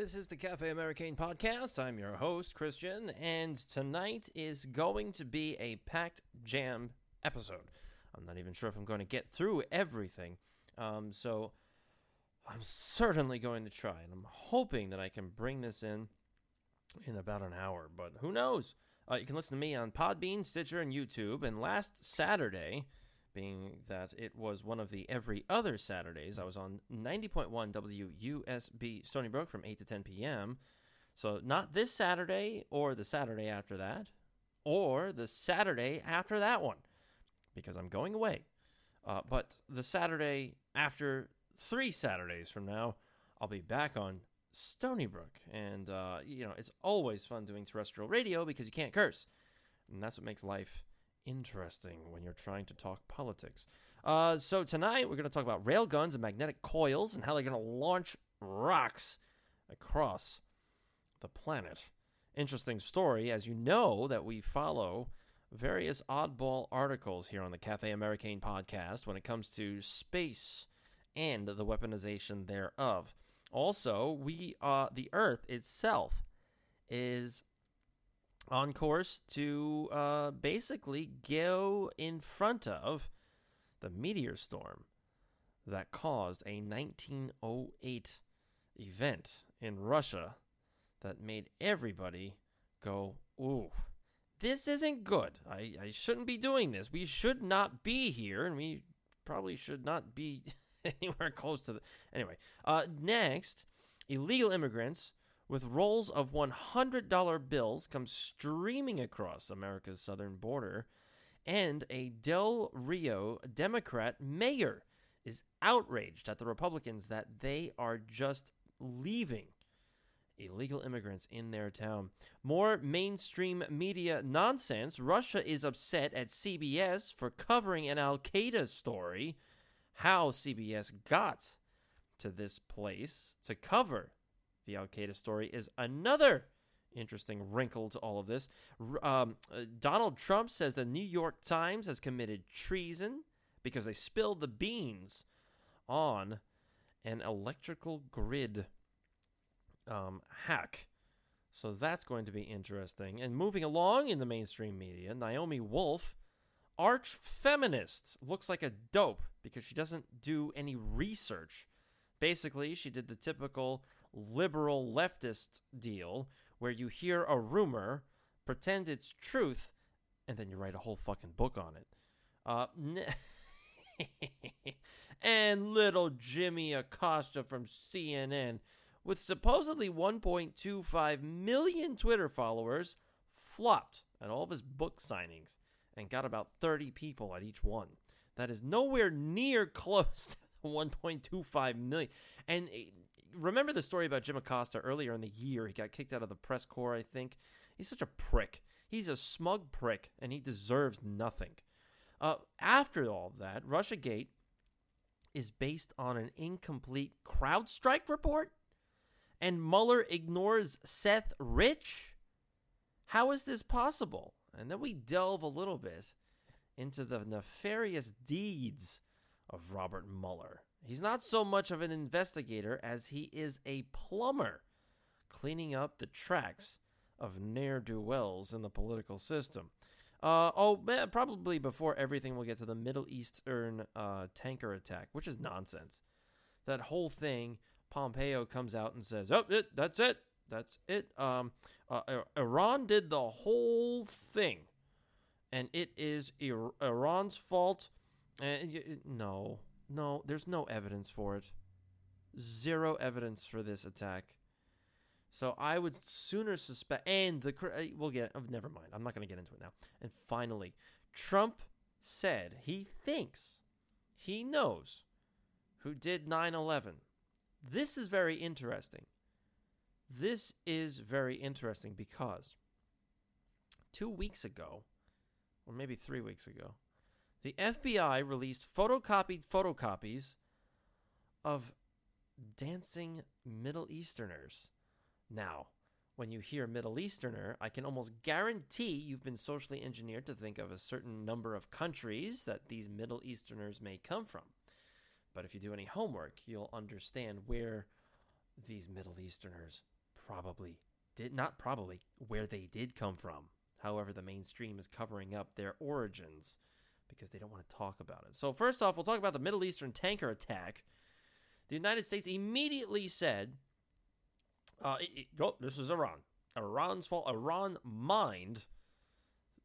This is the Cafe Americain podcast. I'm your host, Christian, and tonight is going to be a packed jam episode. I'm not even sure if I'm going to get through everything. Um, so I'm certainly going to try, and I'm hoping that I can bring this in in about an hour, but who knows? Uh, you can listen to me on Podbean, Stitcher, and YouTube. And last Saturday, being that it was one of the every other Saturdays, I was on 90.1 WUSB Stony Brook from 8 to 10 p.m. So not this Saturday or the Saturday after that, or the Saturday after that one, because I'm going away. Uh, but the Saturday after three Saturdays from now, I'll be back on Stony Brook. And, uh, you know, it's always fun doing terrestrial radio because you can't curse. And that's what makes life interesting when you're trying to talk politics. Uh, so tonight we're going to talk about railguns and magnetic coils and how they're going to launch rocks across the planet. Interesting story, as you know, that we follow various oddball articles here on the Cafe Americain podcast when it comes to space and the weaponization thereof. Also, we uh, the Earth itself is on course to uh, basically go in front of the meteor storm that caused a 1908 event in Russia that made everybody go, ooh, this isn't good. I, I shouldn't be doing this. We should not be here, and we probably should not be anywhere close to the. Anyway, uh, next, illegal immigrants with rolls of $100 bills come streaming across America's southern border, and a Del Rio Democrat mayor is outraged at the Republicans that they are just leaving illegal immigrants in their town. More mainstream media nonsense. Russia is upset at CBS for covering an Al Qaeda story. How CBS got to this place to cover the Al Qaeda story is another interesting wrinkle to all of this. Um, uh, Donald Trump says the New York Times has committed treason because they spilled the beans on an electrical grid um, hack. So that's going to be interesting. And moving along in the mainstream media, Naomi Wolf, arch feminist, looks like a dope because she doesn't do any research. Basically, she did the typical liberal leftist deal where you hear a rumor, pretend it's truth, and then you write a whole fucking book on it. Uh, and little Jimmy Acosta from CNN, with supposedly 1.25 million Twitter followers, flopped at all of his book signings and got about 30 people at each one. That is nowhere near close to 1.25 million. And remember the story about Jim Acosta earlier in the year? He got kicked out of the press corps, I think. He's such a prick. He's a smug prick, and he deserves nothing. Uh, after all that, Russiagate is based on an incomplete CrowdStrike report, and Mueller ignores Seth Rich. How is this possible? And then we delve a little bit into the nefarious deeds of Robert Mueller. He's not so much of an investigator as he is a plumber, cleaning up the tracks of ne'er do wells in the political system. Uh, oh, man, probably before everything, we'll get to the Middle Eastern uh, tanker attack, which is nonsense. That whole thing, Pompeo comes out and says, "Oh, it, that's it, that's it." Um, uh, Iran did the whole thing, and it is Iran's fault. And no, no, there's no evidence for it. Zero evidence for this attack. So I would sooner suspect, and the uh, we'll get. Oh, never mind. I'm not going to get into it now. And finally, Trump said he thinks he knows who did 9/11. This is very interesting. This is very interesting because two weeks ago, or maybe three weeks ago, the FBI released photocopied photocopies of dancing Middle Easterners. Now, when you hear Middle Easterner, I can almost guarantee you've been socially engineered to think of a certain number of countries that these Middle Easterners may come from. But if you do any homework, you'll understand where these Middle Easterners probably did not probably where they did come from. However, the mainstream is covering up their origins because they don't want to talk about it. So, first off, we'll talk about the Middle Eastern tanker attack. The United States immediately said, uh, it, it, oh, this is Iran. Iran's fault. Iran mined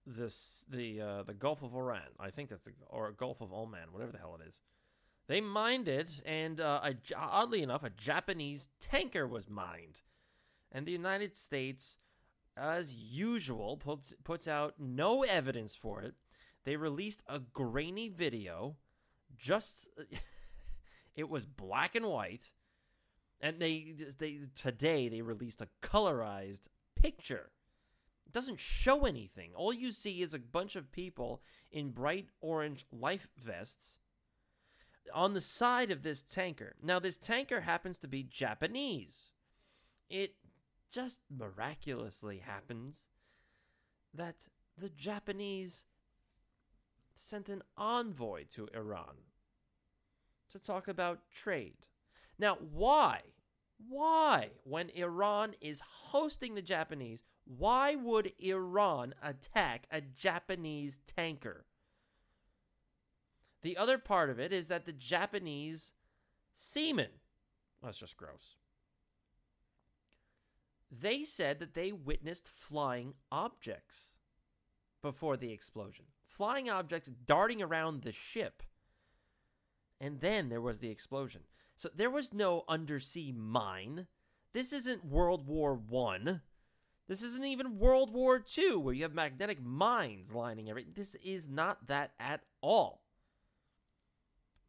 this the uh, the Gulf of Iran. I think that's a, or Gulf of Oman, whatever the hell it is. They mined it, and uh, a, oddly enough, a Japanese tanker was mined, and the United States, as usual, puts puts out no evidence for it. They released a grainy video, just it was black and white, and they they today they released a colorized picture it doesn't show anything. All you see is a bunch of people in bright orange life vests on the side of this tanker. Now, this tanker happens to be Japanese. It just miraculously happens that the Japanese sent an envoy to Iran to talk about trade. Now, why? Why, when Iran is hosting the Japanese, why would Iran attack a Japanese tanker? The other part of it is that the Japanese seamen, that's just gross. They said that they witnessed flying objects before the explosion. Flying objects darting around the ship. And then there was the explosion. So there was no undersea mine. This isn't World War One. This isn't even World War II, where you have magnetic mines lining everything. This is not that at all.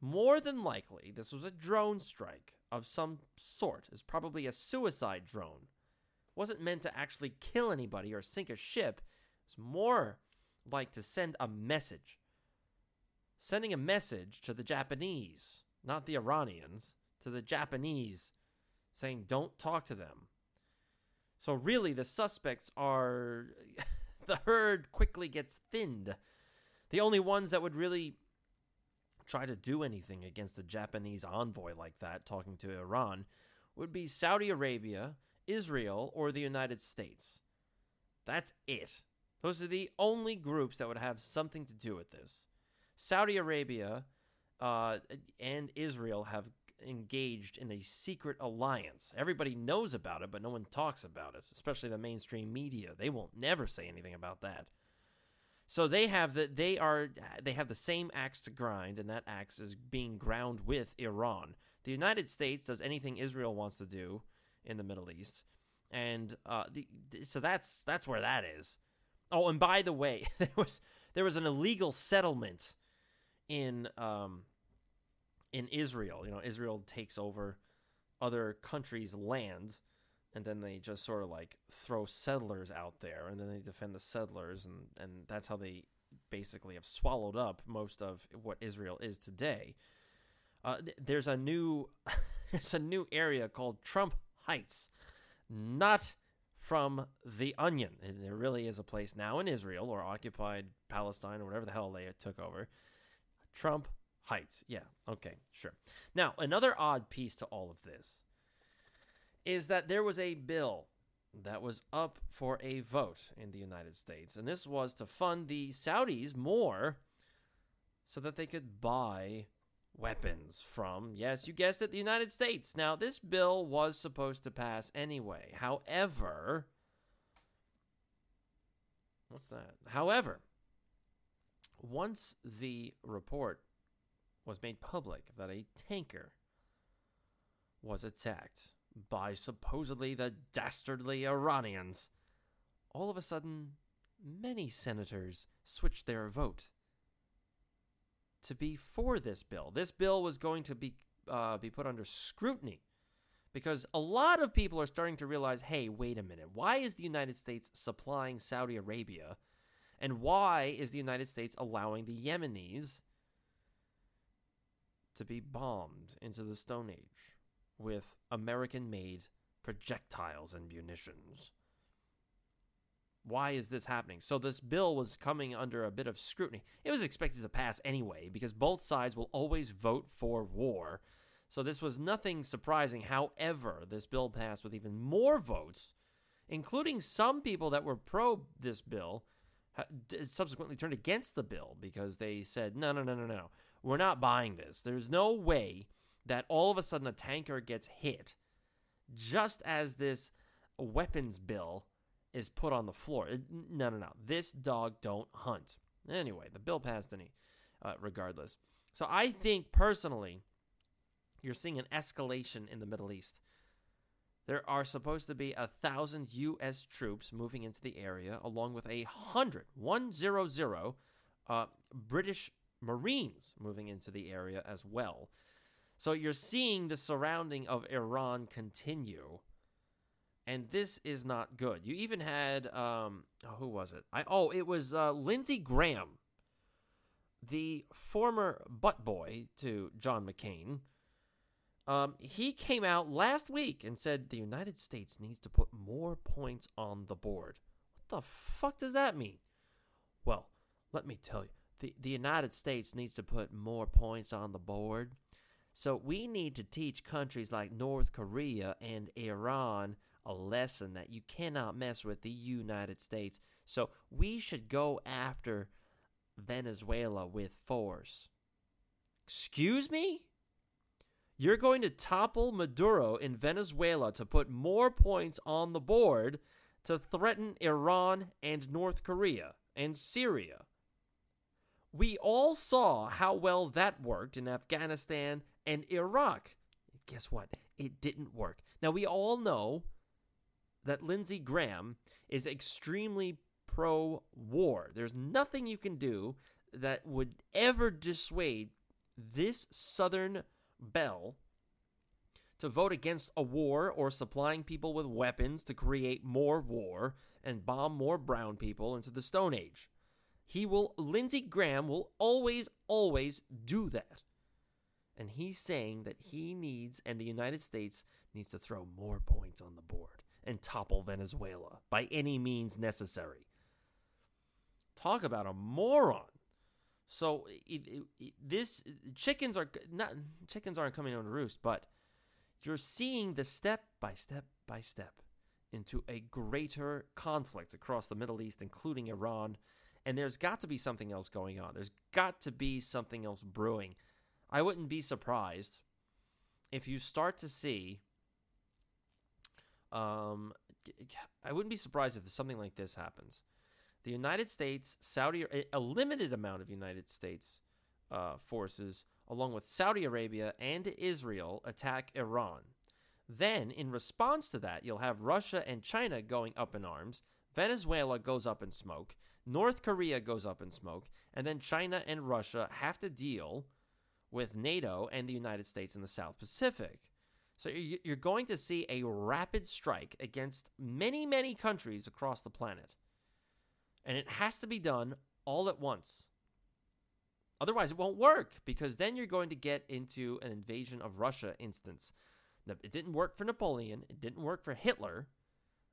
More than likely, this was a drone strike of some sort. It's probably a suicide drone. It wasn't meant to actually kill anybody or sink a ship. It's more like to send a message. Sending a message to the Japanese, not the Iranians, to the Japanese, saying, don't talk to them. So really, the suspects are the herd quickly gets thinned. The only ones that would really try to do anything against a Japanese envoy like that talking to Iran would be Saudi Arabia, Israel, or the United States. That's it. Those are the only groups that would have something to do with this. Saudi Arabia uh, and Israel have engaged in a secret alliance. Everybody knows about it, but no one talks about it, especially the mainstream media. They won't never say anything about that. So they have the they are they have the same axe to grind, and that axe is being ground with Iran. The United States does anything Israel wants to do in the Middle East, and uh, the, so that's that's where that is. Oh, and by the way, there was there was an illegal settlement in um, in Israel. You know, Israel takes over other countries' land, and then they just sort of like throw settlers out there, and then they defend the settlers, and and that's how they basically have swallowed up most of what Israel is today. Uh, th- there's a new there's a new area called Trump Heights, not from the Onion. And there really is a place now in Israel or occupied Palestine or whatever the hell they took over. Trump Heights. Yeah, okay, sure. Now, another odd piece to all of this is that there was a bill that was up for a vote in the United States, and this was to fund the Saudis more so that they could buy weapons from, yes, you guessed it, the United States. Now, this bill was supposed to pass anyway. However, what's that? However, once the report was made public that a tanker was attacked by supposedly the dastardly Iranians, all of a sudden, many senators switched their vote to be for this bill. This bill was going to be uh, be put under scrutiny because a lot of people are starting to realize, hey, wait a minute, why is the United States supplying Saudi Arabia, and why is the United States allowing the Yemenis to be bombed into the Stone Age with American made projectiles and munitions. Why is this happening? So, this bill was coming under a bit of scrutiny. It was expected to pass anyway because both sides will always vote for war. So this was nothing surprising. However, this bill passed with even more votes, including some people that were pro this bill subsequently turned against the bill because they said, no, no, no, no, no. We're not buying this. There's no way that all of a sudden a tanker gets hit just as this weapons bill is put on the floor. No, no, no. This dog don't hunt. Anyway, the bill passed any, uh, regardless. So I think personally, you're seeing an escalation in the Middle East. There are supposed to be a thousand U.S. troops moving into the area, along with a hundred, one zero zero, uh, British Marines moving into the area as well. So you're seeing the surrounding of Iran continue, and this is not good. You even had um, oh, who was it? I oh, it was uh, Lindsey Graham, the former butt boy to John McCain um, he came out last week and said the United States needs to put more points on the board. What the fuck does that mean? Well, let me tell you, the, the United States needs to put more points on the board. So we need to teach countries like North Korea and Iran a lesson that you cannot mess with the United States. So we should go after Venezuela with force. Excuse me? You're going to topple Maduro in Venezuela to put more points on the board to threaten Iran and North Korea and Syria. We all saw how well that worked in Afghanistan and Iraq. Guess what? It didn't work. Now, we all know that Lindsey Graham is extremely pro war. There's nothing you can do that would ever dissuade this southern belle to vote against a war or supplying people with weapons to create more war and bomb more brown people into the Stone Age. He will, Lindsey Graham will always, always do that. And he's saying that he needs, and the United States needs to throw more points on the board and topple Venezuela by any means necessary. Talk about a moron. So it, it, it, this chickens are not chickens aren't coming on to roost, but you're seeing the step by step by step into a greater conflict across the Middle East, including Iran. And there's got to be something else going on. There's got to be something else brewing. I wouldn't be surprised if you start to see. Um, I wouldn't be surprised if something like this happens the United States, Saudi, a limited amount of United States uh, forces, along with Saudi Arabia and Israel, attack Iran. Then, in response to that, you'll have Russia and China going up in arms. Venezuela goes up in smoke. North Korea goes up in smoke. And then China and Russia have to deal with NATO and the United States in the South Pacific. So you're going to see a rapid strike against many, many countries across the planet. And it has to be done all at once. Otherwise, it won't work because then you're going to get into an invasion of Russia instance. It didn't work for Napoleon, it didn't work for Hitler.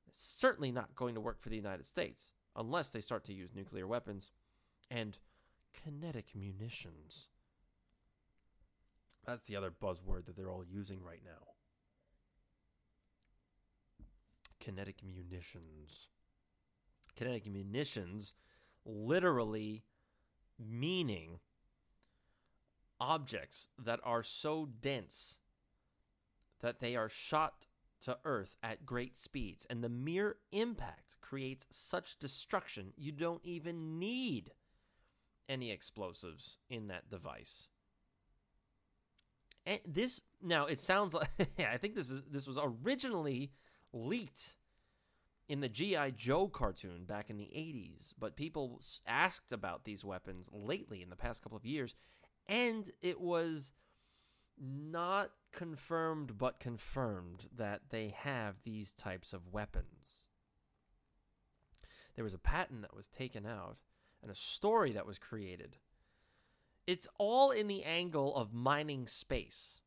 It's certainly not going to work for the United States unless they start to use nuclear weapons and kinetic munitions. That's the other buzzword that they're all using right now. Kinetic munitions kinetic munitions literally meaning objects that are so dense that they are shot to Earth at great speeds, and the mere impact creates such destruction you don't even need any explosives in that device. And this now it sounds like I think this is this was originally leaked in the G.I. Joe cartoon back in the 80s, but people asked about these weapons lately in the past couple of years, and it was not confirmed but confirmed that they have these types of weapons. There was a patent that was taken out and a story that was created. It's all in the angle of mining space.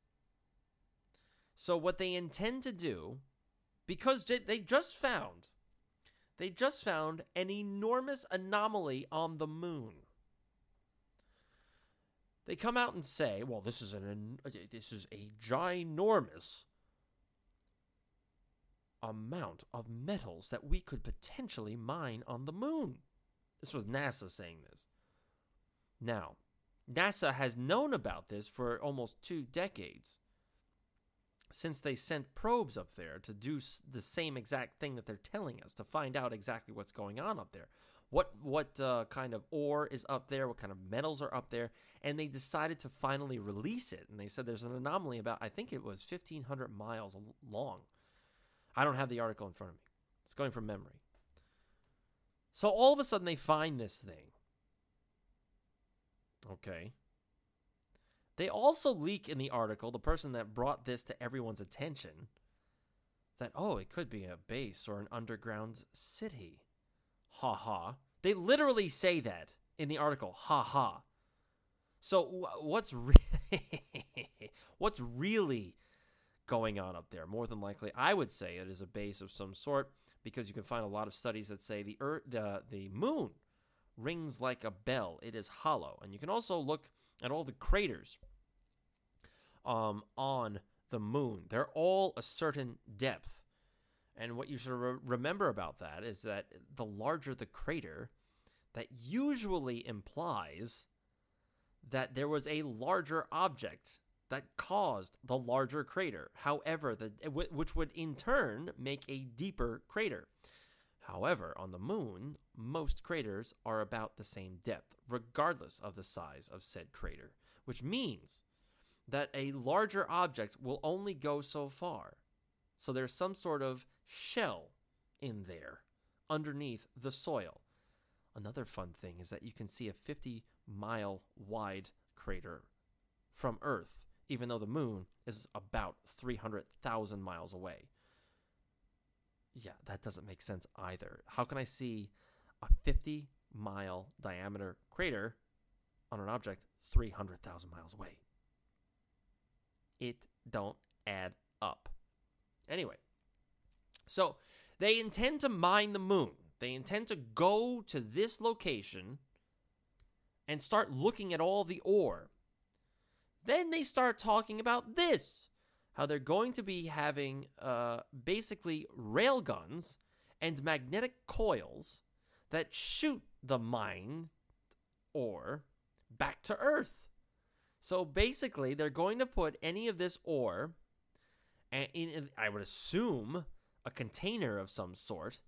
So, what they intend to do because they just found they just found an enormous anomaly on the moon. they come out and say, "Well, this is an this is a ginormous amount of metals that we could potentially mine on the moon." This was NASA saying this. Now, NASA has known about this for almost two decades since they sent probes up there to do the same exact thing that they're telling us to find out exactly what's going on up there what what uh, kind of ore is up there, what kind of metals are up there, and they decided to finally release it. And they said there's an anomaly about I think it was 1,500 miles long. I don't have the article in front of me. It's going from memory. So all of a sudden they find this thing. Okay. They also leak in the article, the person that brought this to everyone's attention, that, oh, it could be a base or an underground city. Ha ha. They literally say that in the article. Ha ha. So what's re- what's really going on up there? More than likely, I would say it is a base of some sort because you can find a lot of studies that say the earth, the the moon rings like a bell. It is hollow, and you can also look at all the craters um, on the moon. They're all a certain depth. And what you should re- remember about that is that the larger the crater, that usually implies that there was a larger object that caused the larger crater. However, the, which would in turn make a deeper crater. However, on the moon, most craters are about the same depth, regardless of the size of said crater, which means that a larger object will only go so far. So there's some sort of shell in there underneath the soil. Another fun thing is that you can see a 50 mile wide crater from Earth, even though the moon is about 300,000 miles away. Yeah, that doesn't make sense either. How can I see a 50 mile diameter crater on an object 300,000 miles away? It don't add up. Anyway, so they intend to mine the moon. They intend to go to this location and start looking at all the ore. Then they start talking about this how they're going to be having uh, basically rail guns and magnetic coils that shoot the mine ore back to Earth. So basically, they're going to put any of this ore, in, I would assume a container of some sort,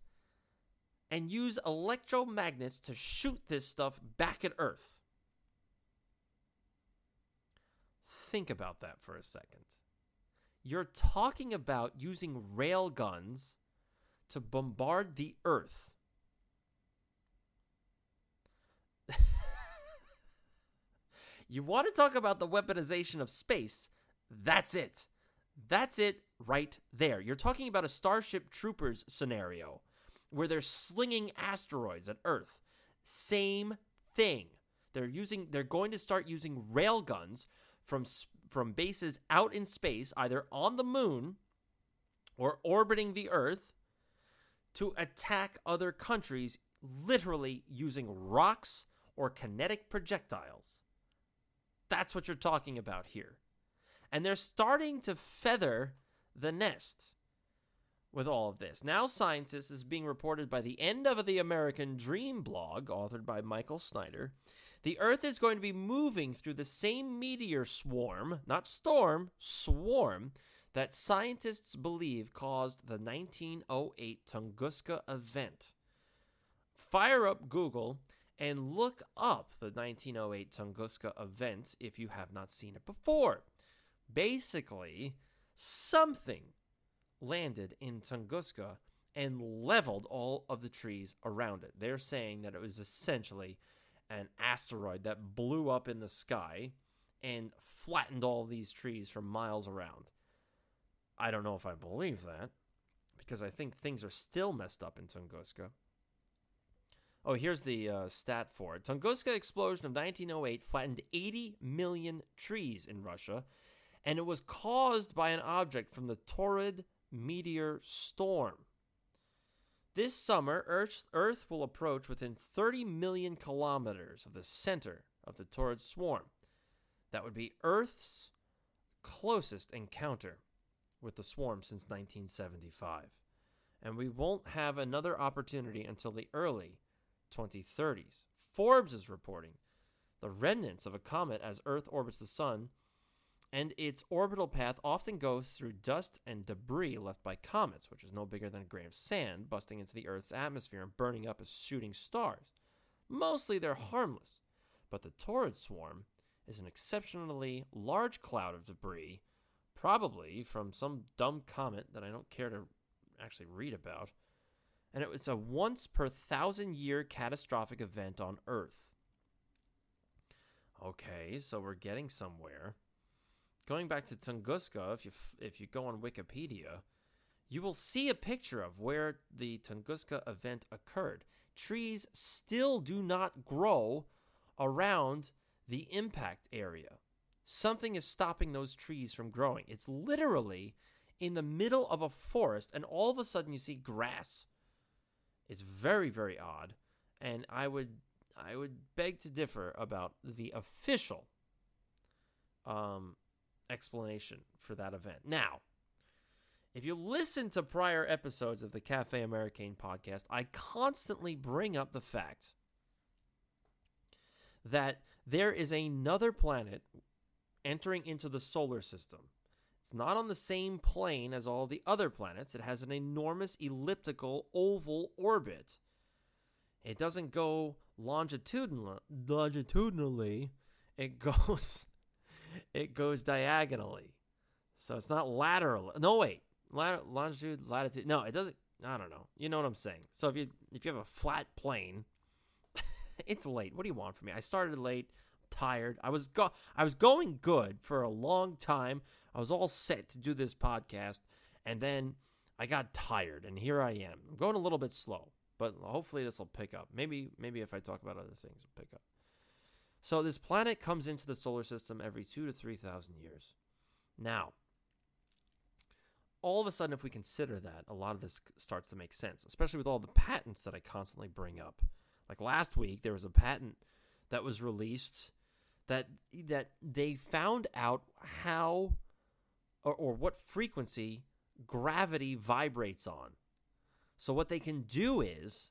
and use electromagnets to shoot this stuff back at Earth. Think about that for a second. You're talking about using rail guns to bombard the Earth. you want to talk about the weaponization of space? That's it. That's it right there. You're talking about a Starship Troopers scenario where they're slinging asteroids at Earth. Same thing. They're using they're going to start using railguns from from bases out in space, either on the moon or orbiting the Earth to attack other countries literally using rocks or kinetic projectiles. That's what you're talking about here and they're starting to feather the nest with all of this. Now, scientists is being reported by the end of the American Dream blog, authored by Michael Snyder. The Earth is going to be moving through the same meteor swarm, not storm, swarm, that scientists believe caused the 1908 Tunguska event. Fire up Google and look up the 1908 Tunguska event if you have not seen it before basically something landed in Tunguska and leveled all of the trees around it. They're saying that it was essentially an asteroid that blew up in the sky and flattened all these trees for miles around. I don't know if I believe that because I think things are still messed up in Tunguska. Oh, here's the uh, stat for it. Tunguska explosion of 1908 flattened 80 million trees in Russia and it was caused by an object from the Taurid meteor storm. This summer, Earth, will approach within 30 million kilometers of the center of the Taurid swarm. That would be Earth's closest encounter with the swarm since 1975. And we won't have another opportunity until the early 2030s. Forbes is reporting the remnants of a comet as Earth orbits the Sun, and its orbital path often goes through dust and debris left by comets, which is no bigger than a grain of sand busting into the Earth's atmosphere and burning up as shooting stars. Mostly they're harmless, but the Taurid swarm is an exceptionally large cloud of debris, probably from some dumb comet that I don't care to actually read about. And it was a once per thousand year catastrophic event on Earth. Okay, so we're getting somewhere. Going back to Tunguska, if you if you go on Wikipedia, you will see a picture of where the Tunguska event occurred. Trees still do not grow around the impact area. Something is stopping those trees from growing. It's literally in the middle of a forest, and all of a sudden you see grass. It's very, very odd, and I would I would beg to differ about the official um, explanation for that event. Now, if you listen to prior episodes of the Cafe Americain podcast, I constantly bring up the fact that there is another planet entering into the solar system. It's not on the same plane as all the other planets. It has an enormous elliptical oval orbit. It doesn't go longitudinal, longitudinally. It goes it goes diagonally. So it's not lateral. No wait. longitude, latitude. No, it doesn't I don't know. You know what I'm saying. So if you if you have a flat plane, it's late. What do you want from me? I started late, tired. I was go I was going good for a long time. I was all set to do this podcast, and then I got tired, and here I am. I'm going a little bit slow, but hopefully this will pick up. Maybe maybe if I talk about other things, it'll pick up. So this planet comes into the solar system every two to three thousand years. Now, all of a sudden, if we consider that, a lot of this starts to make sense, especially with all the patents that I constantly bring up. Like last week, there was a patent that was released that that they found out how or, or what frequency gravity vibrates on. So what they can do is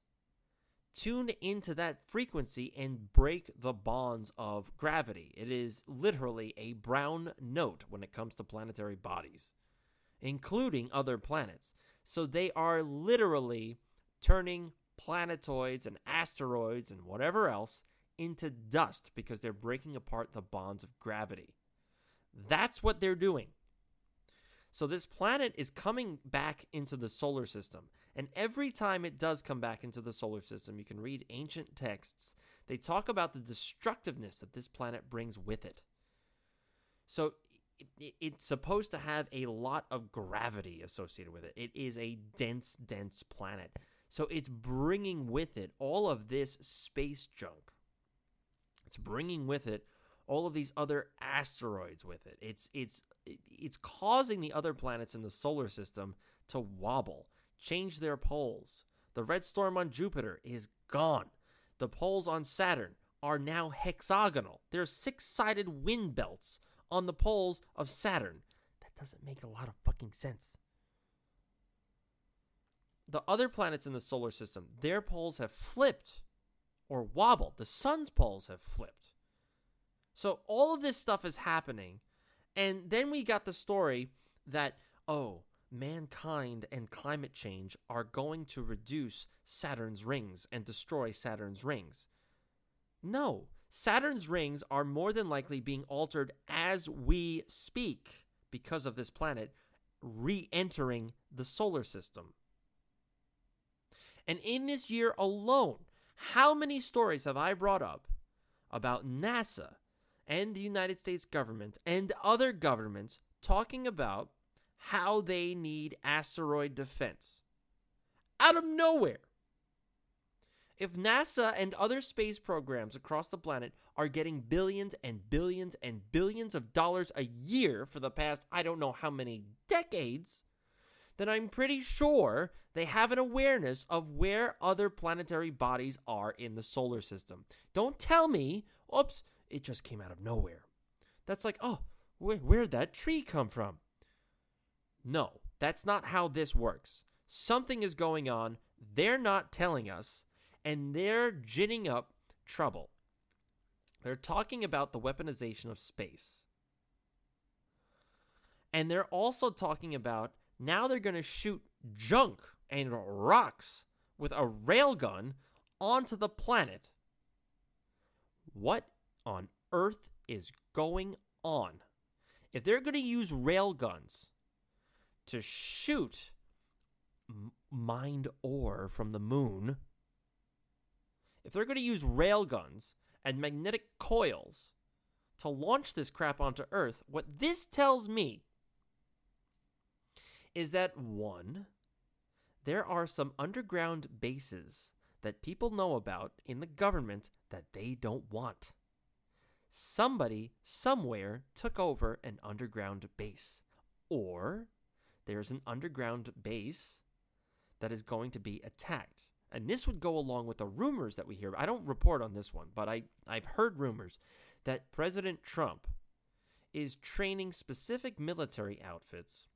tune into that frequency and break the bonds of gravity. It is literally a brown note when it comes to planetary bodies, including other planets. So they are literally turning planetoids and asteroids and whatever else into dust because they're breaking apart the bonds of gravity. That's what they're doing. So this planet is coming back into the solar system. And every time it does come back into the solar system, you can read ancient texts. They talk about the destructiveness that this planet brings with it. So it's supposed to have a lot of gravity associated with it. It is a dense, dense planet. So it's bringing with it all of this space junk. It's bringing with it all of these other asteroids with it. It's it's it's causing the other planets in the solar system to wobble, change their poles. The red storm on Jupiter is gone. The poles on Saturn are now hexagonal. There are six-sided wind belts on the poles of Saturn. That doesn't make a lot of fucking sense. The other planets in the solar system, their poles have flipped or wobbled. The sun's poles have flipped. So all of this stuff is happening. And then we got the story that, oh, mankind and climate change are going to reduce Saturn's rings and destroy Saturn's rings. No, Saturn's rings are more than likely being altered as we speak because of this planet re entering the solar system. And in this year alone, how many stories have I brought up about NASA and the United States government and other governments talking about how they need asteroid defense. Out of nowhere. If NASA and other space programs across the planet are getting billions and billions and billions of dollars a year for the past I don't know how many decades, then I'm pretty sure they have an awareness of where other planetary bodies are in the solar system. Don't tell me, oops, it just came out of nowhere. that's like, oh, where, where'd that tree come from? No, that's not how this works. Something is going on. They're not telling us, and they're ginning up trouble. They're talking about the weaponization of space. And they're also talking about now they're going to shoot junk and rocks with a railgun onto the planet. What on earth is going on? If they're going to use railguns to shoot mined ore from the moon, if they're going to use railguns and magnetic coils to launch this crap onto Earth, what this tells me is that one, there are some underground bases that people know about in the government that they don't want. Somebody somewhere took over an underground base. Or there's an underground base that is going to be attacked. And this would go along with the rumors that we hear. I don't report on this one, but I, I've heard rumors that President Trump is training specific military outfits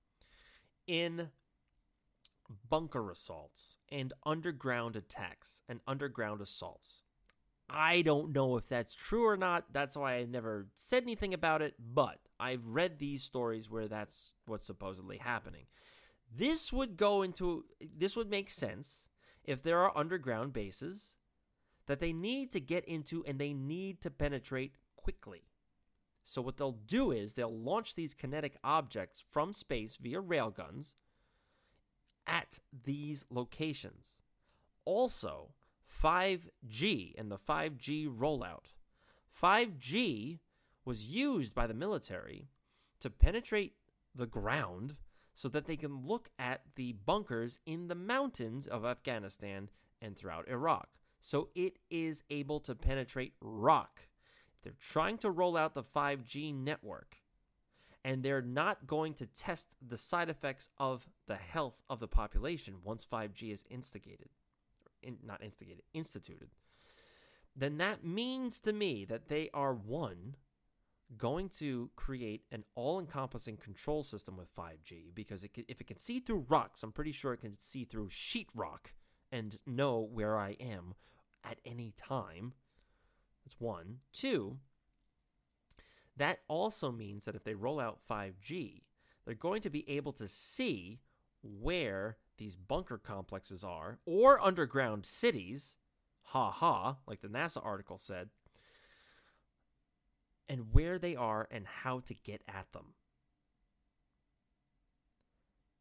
in bunker assaults and underground attacks and underground assaults. I don't know if that's true or not. That's why I never said anything about it, but I've read these stories where that's what's supposedly happening. This would go into this would make sense if there are underground bases that they need to get into and they need to penetrate quickly. So, what they'll do is they'll launch these kinetic objects from space via railguns at these locations. Also, 5G and the 5G rollout. 5G was used by the military to penetrate the ground so that they can look at the bunkers in the mountains of Afghanistan and throughout Iraq. So it is able to penetrate rock. They're trying to roll out the 5G network and they're not going to test the side effects of the health of the population once 5G is instigated, in, not instigated, instituted, then that means to me that they are one going to create an all-encompassing control system with 5G because it can, if it can see through rocks, I'm pretty sure it can see through sheetrock and know where I am at any time. That's one. Two, that also means that if they roll out 5G, they're going to be able to see where these bunker complexes are or underground cities. Ha ha, like the NASA article said and where they are and how to get at them.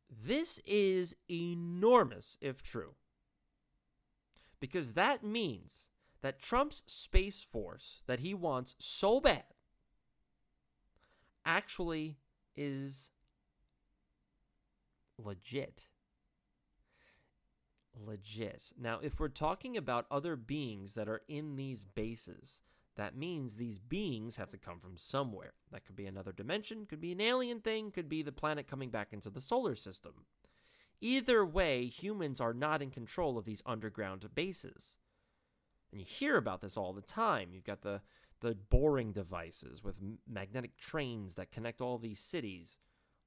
This is enormous if true. Because that means that Trump's Space Force that he wants so bad actually is legit. Legit. Now, if we're talking about other beings that are in these bases, that means these beings have to come from somewhere. That could be another dimension, could be an alien thing, could be the planet coming back into the solar system. Either way, humans are not in control of these underground bases. And you hear about this all the time. You've got the, the boring devices with magnetic trains that connect all these cities,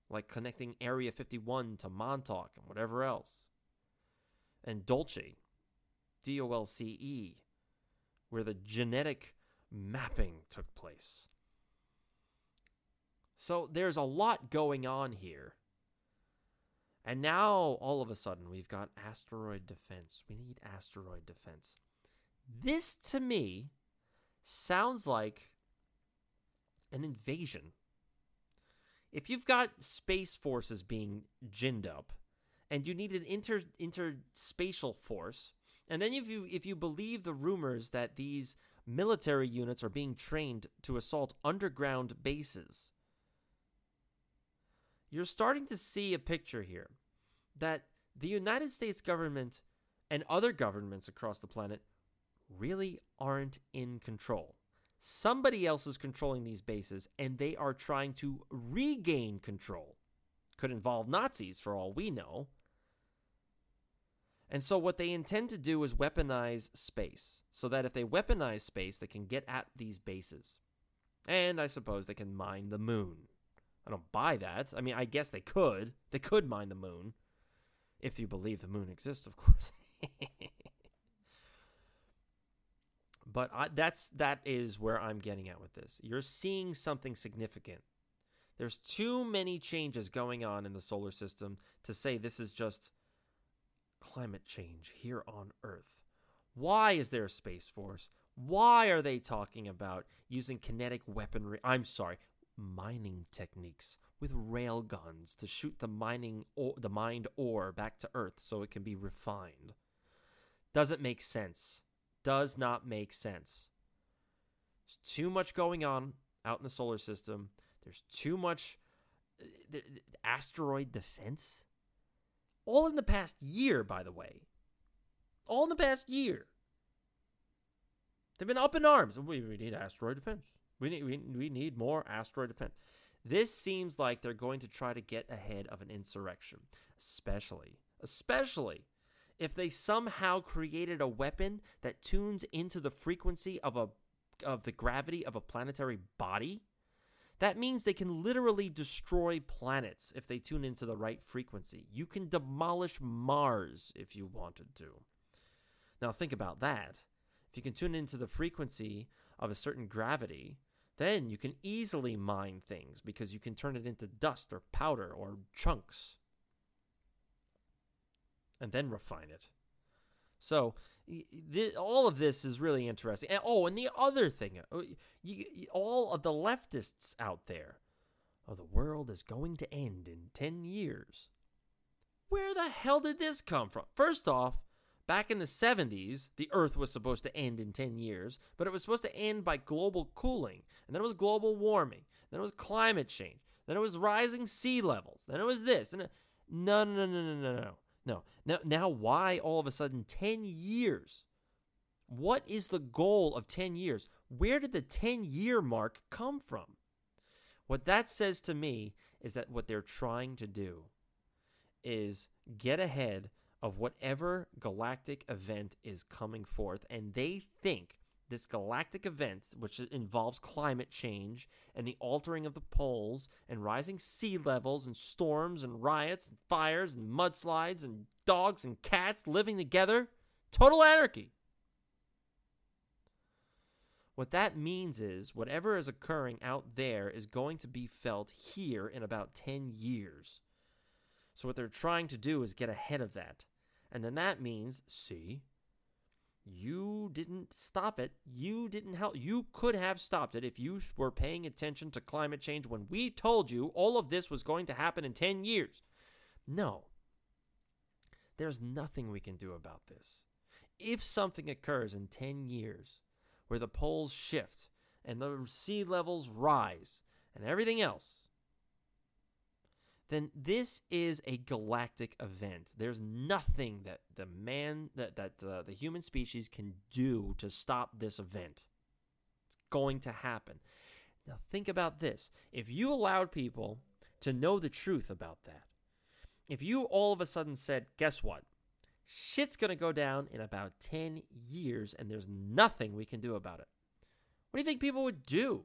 like connecting Area 51 to Montauk and whatever else. And Dolce, D O L C E, where the genetic mapping took place. So there's a lot going on here. And now, all of a sudden, we've got asteroid defense. We need asteroid defense. This, to me, sounds like an invasion. If you've got space forces being ginned up, and you need an inter interspatial force, and then if you if you believe the rumors that these military units are being trained to assault underground bases. You're starting to see a picture here that the United States government and other governments across the planet really aren't in control. Somebody else is controlling these bases, and they are trying to regain control. Could involve Nazis, for all we know. And so, what they intend to do is weaponize space, so that if they weaponize space, they can get at these bases. And I suppose they can mine the moon. I don't buy that. I mean, I guess they could. They could mine the moon. If you believe the moon exists, of course. but I, that's that is where I'm getting at with this. You're seeing something significant. There's too many changes going on in the solar system to say this is just climate change here on Earth. Why is there a space force? Why are they talking about using kinetic weaponry? I'm sorry, mining techniques with rail guns to shoot the mining or the mined ore back to Earth so it can be refined. Doesn't make sense. Does not make sense. There's too much going on out in the solar system. There's too much uh, asteroid defense. All in the past year, by the way. All in the past year. They've been up in arms. We, we need asteroid defense. We need, we, we need more asteroid defense. This seems like they're going to try to get ahead of an insurrection, especially, especially if they somehow created a weapon that tunes into the frequency of a of the gravity of a planetary body. That means they can literally destroy planets if they tune into the right frequency. You can demolish Mars if you wanted to. Now think about that. If you can tune into the frequency of a certain gravity, then you can easily mine things because you can turn it into dust or powder or chunks and then refine it. So, all of this is really interesting. And, oh, and the other thing, uh, you, you, all of the leftists out there, oh, the world is going to end in 10 years. Where the hell did this come from? First off, Back in the 70s, the Earth was supposed to end in 10 years, but it was supposed to end by global cooling. And then it was global warming. Then it was climate change. Then it was rising sea levels. Then it was this. And it, no, no, no, no, no, no, no. Now, now, why all of a sudden 10 years? What is the goal of 10 years? Where did the 10 year mark come from? What that says to me is that what they're trying to do is get ahead of whatever galactic event is coming forth. And they think this galactic event, which involves climate change and the altering of the poles and rising sea levels and storms and riots and fires and mudslides and dogs and cats living together, total anarchy. What that means is whatever is occurring out there is going to be felt here in about 10 years. So, what they're trying to do is get ahead of that. And then that means, see, you didn't stop it. You didn't help. You could have stopped it if you were paying attention to climate change when we told you all of this was going to happen in 10 years. No. There's nothing we can do about this. If something occurs in 10 years where the poles shift and the sea levels rise and everything else, then this is a galactic event. There's nothing that the man that that uh, the human species can do to stop this event. It's going to happen. Now think about this. If you allowed people to know the truth about that, if you all of a sudden said, "Guess what? Shit's going to go down in about 10 years and there's nothing we can do about it." What do you think people would do?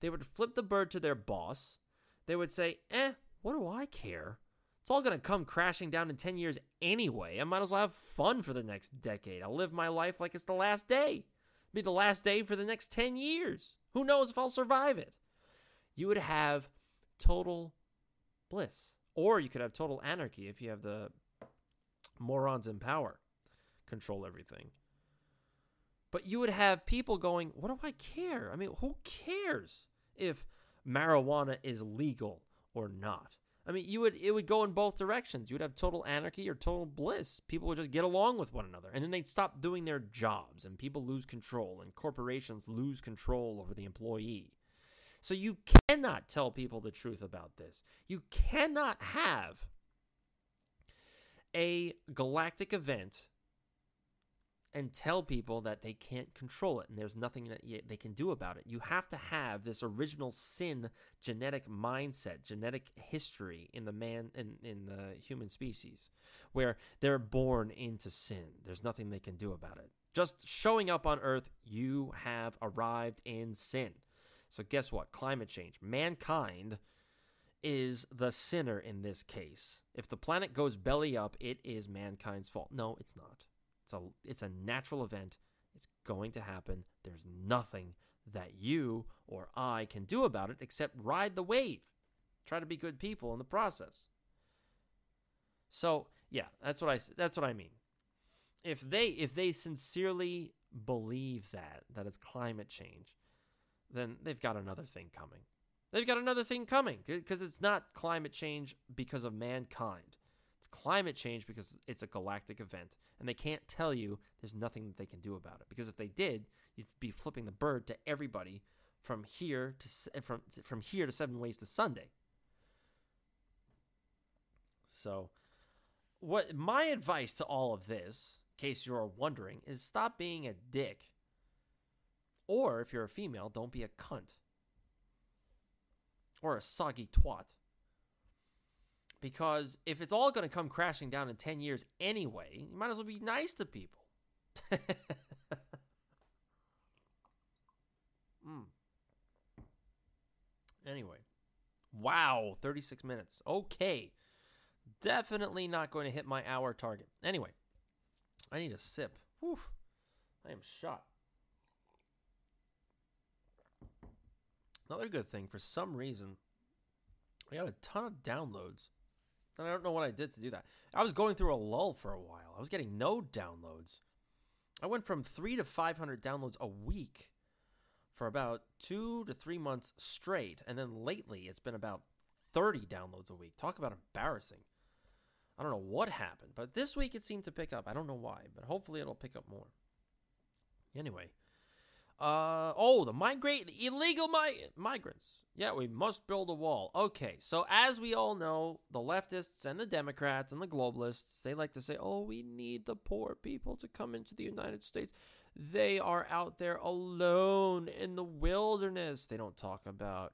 They would flip the bird to their boss. They would say, "Eh, what do I care? It's all going to come crashing down in 10 years anyway. I might as well have fun for the next decade. I'll live my life like it's the last day. It'll be the last day for the next 10 years. Who knows if I'll survive it? You would have total bliss. Or you could have total anarchy if you have the morons in power control everything. But you would have people going, What do I care? I mean, who cares if marijuana is legal or not. I mean, you would it would go in both directions. You would have total anarchy or total bliss. People would just get along with one another, and then they'd stop doing their jobs, and people lose control, and corporations lose control over the employee. So you cannot tell people the truth about this. You cannot have a galactic event and tell people that they can't control it and there's nothing that they can do about it. You have to have this original sin genetic mindset, genetic history in the man in, in the human species where they're born into sin. There's nothing they can do about it. Just showing up on earth, you have arrived in sin. So, guess what? Climate change. Mankind is the sinner in this case. If the planet goes belly up, it is mankind's fault. No, it's not. It's a it's a natural event. It's going to happen. There's nothing that you or I can do about it except ride the wave. Try to be good people in the process. So, yeah, that's what I that's what I mean. If they if they sincerely believe that that it's climate change, then they've got another thing coming. They've got another thing coming because it's not climate change because of mankind. It's climate change because it's a galactic event, and they can't tell you there's nothing that they can do about it. Because if they did, you'd be flipping the bird to everybody from here to eh, from from here to seven ways to Sunday. So, what my advice to all of this, in case you're wondering, is stop being a dick. Or if you're a female, don't be a cunt or a soggy twat. Because if it's all going to come crashing down in 10 years anyway, you might as well be nice to people. mm. Anyway. Wow, 36 minutes. Okay. Definitely not going to hit my hour target. Anyway, I need a sip. Whew. I am shot. Another good thing, for some reason, I got a ton of downloads. And I don't know what I did to do that. I was going through a lull for a while. I was getting no downloads. I went from three to 500 downloads a week for about two to three months straight. And then lately, it's been about 30 downloads a week. Talk about embarrassing. I don't know what happened, but this week it seemed to pick up. I don't know why, but hopefully it'll pick up more. Anyway, uh, oh, the migrate, the illegal mi- migrants. Yeah, we must build a wall. Okay, so as we all know, the leftists and the Democrats and the globalists, they like to say, oh, we need the poor people to come into the United States. They are out there alone in the wilderness. They don't talk about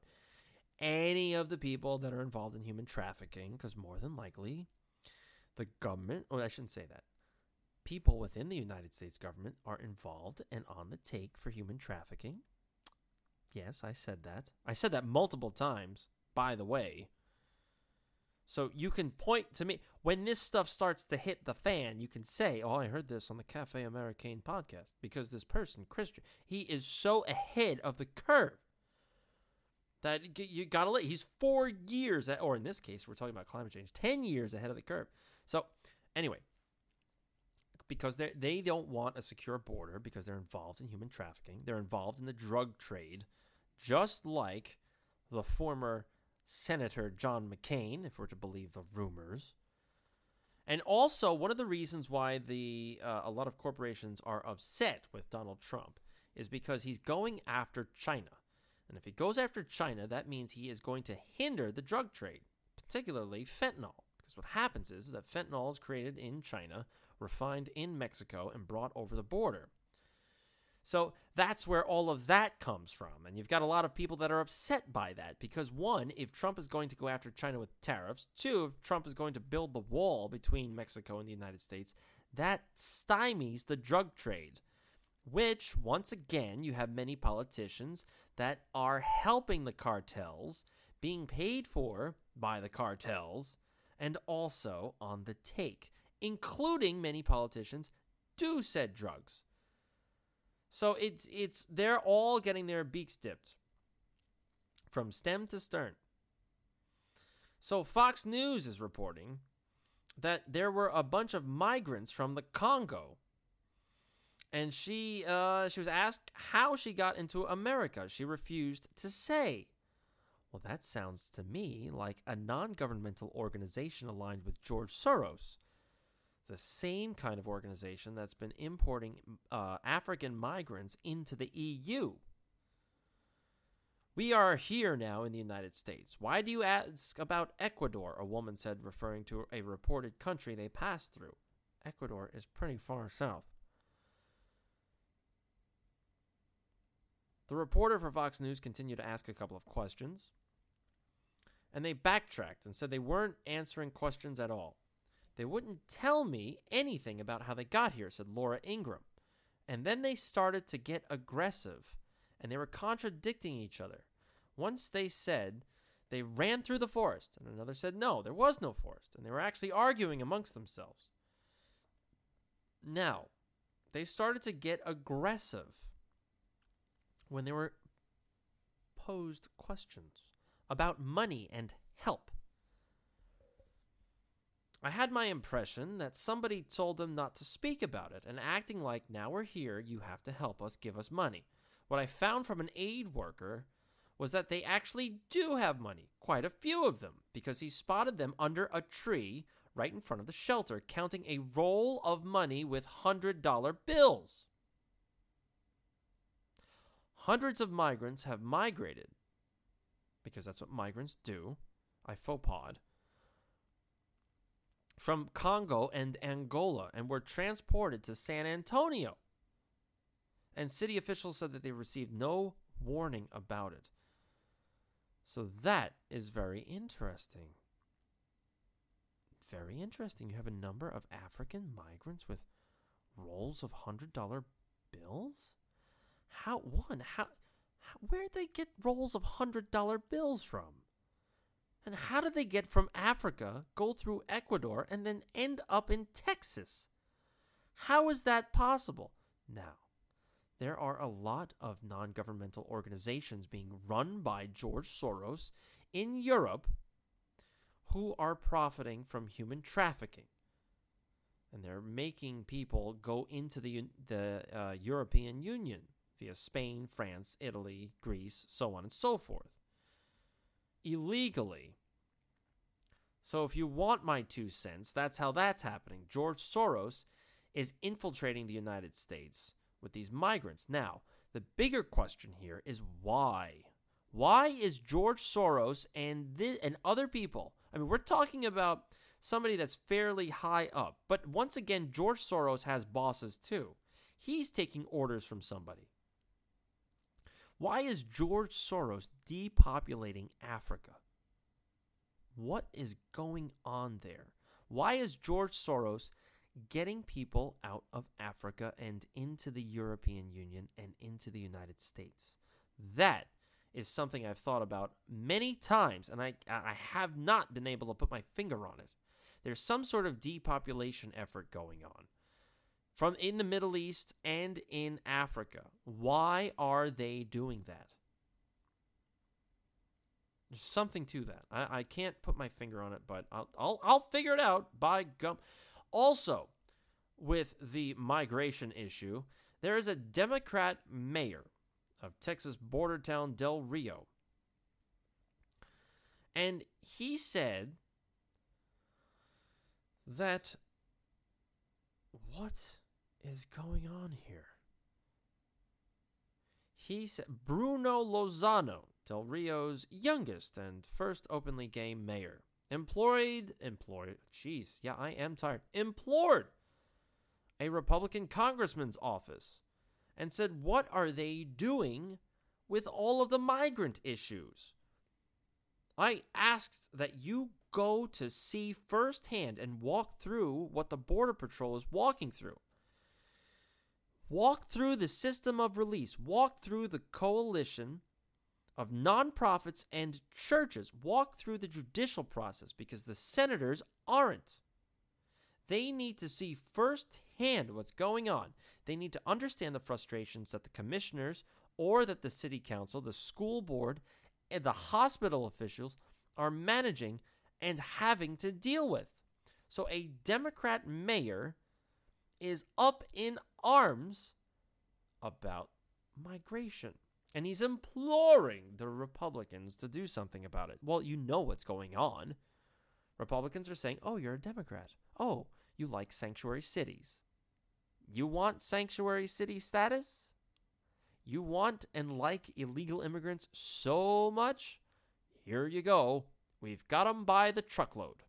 any of the people that are involved in human trafficking, because more than likely, the government, oh, I shouldn't say that people within the United States government are involved and on the take for human trafficking. Yes, I said that. I said that multiple times, by the way. So you can point to me when this stuff starts to hit the fan. You can say, "Oh, I heard this on the Cafe Americain podcast," because this person, Christian, he is so ahead of the curve that you gotta let. He's four years, at, or in this case, we're talking about climate change, ten years ahead of the curve. So, anyway, because they they don't want a secure border because they're involved in human trafficking. They're involved in the drug trade, just like the former Senator John McCain, if we're to believe the rumors. And also, one of the reasons why the uh, a lot of corporations are upset with Donald Trump is because he's going after China. And if he goes after China, that means he is going to hinder the drug trade, particularly fentanyl. Because what happens is that fentanyl is created in China refined in Mexico and brought over the border. So that's where all of that comes from. And you've got a lot of people that are upset by that because, one, if Trump is going to go after China with tariffs, two, if Trump is going to build the wall between Mexico and the United States, that stymies the drug trade. Which, once again, you have many politicians that are helping the cartels, being paid for by the cartels, and also on the take including many politicians, do said drugs. So it's it's they're all getting their beaks dipped from stem to stern. So Fox News is reporting that there were a bunch of migrants from the Congo. And she uh, she was asked how she got into America. She refused to say. Well, that sounds to me like a non governmental organization aligned with George Soros the same kind of organization that's been importing uh, African migrants into the EU. We are here now in the United States. Why do you ask about Ecuador? A woman said, referring to a reported country they passed through. Ecuador is pretty far south. The reporter for Fox News continued to ask a couple of questions, and they backtracked and said they weren't answering questions at all. They wouldn't tell me anything about how they got here, said Laura Ingraham. And then they started to get aggressive, and they were contradicting each other. once they said they ran through the forest, and another said no, there was no forest, and they were actually arguing amongst themselves. Now, they started to get aggressive when they were posed questions about money and help. I had my impression that somebody told them not to speak about it and acting like, now we're here, you have to help us, give us money. What I found from an aid worker was that they actually do have money, quite a few of them, because he spotted them under a tree right in front of the shelter, counting a roll of money with $100 bills. Hundreds of migrants have migrated, because that's what migrants do. I faux from Congo and Angola and were transported to San Antonio. And city officials said that they received no warning about it. So that is very interesting. Very interesting. You have a number of African migrants with rolls of $100 bills? How, one, how, how where'd they get rolls of $100 bills from? And how did they get from Africa, go through Ecuador, and then end up in Texas? How is that possible? Now, there are a lot of non governmental organizations being run by George Soros in Europe who are profiting from human trafficking. And they're making people go into the, the uh, European Union via Spain, France, Italy, Greece, so on and so forth illegally. So, if you want my two cents, that's how that's happening. George Soros is infiltrating the United States with these migrants. Now, the bigger question here is why? Why is George Soros and and other people? I mean, we're talking about somebody that's fairly high up, but once again, George Soros has bosses too. He's taking orders from somebody. Why is George Soros depopulating Africa? What is going on there? Why is George Soros getting people out of Africa and into the European Union and into the United States? That is something I've thought about many times, and I, I have not been able to put my finger on it. There's some sort of depopulation effort going on from in the Middle East and in Africa. Why are they doing that? There's something to that. I, I can't put my finger on it, but I'll, I'll, I'll figure it out by gum. Also, with the migration issue, there is a Democrat mayor of Texas border town Del Rio. And he said that what is going on here? He said Bruno Lozano, Del Rio's youngest and first openly gay mayor, employed, employed, jeez, yeah, I am tired, implored a Republican congressman's office and said, What are they doing with all of the migrant issues? I asked that you go to see firsthand and walk through what the Border Patrol is walking through. Walk through the system of release. Walk through the coalition of nonprofits and churches. Walk through the judicial process because the senators aren't. They need to see firsthand what's going on. They need to understand the frustrations that the commissioners or that the city council, the school board, and the hospital officials are managing and having to deal with. So, a Democrat mayor is up in arms about migration. And he's imploring the Republicans to do something about it. Well, you know what's going on. Republicans are saying, oh, you're a Democrat. Oh, you like sanctuary cities. You want sanctuary city status? You want and like illegal immigrants so much? Here you go. We've got them by the truckload.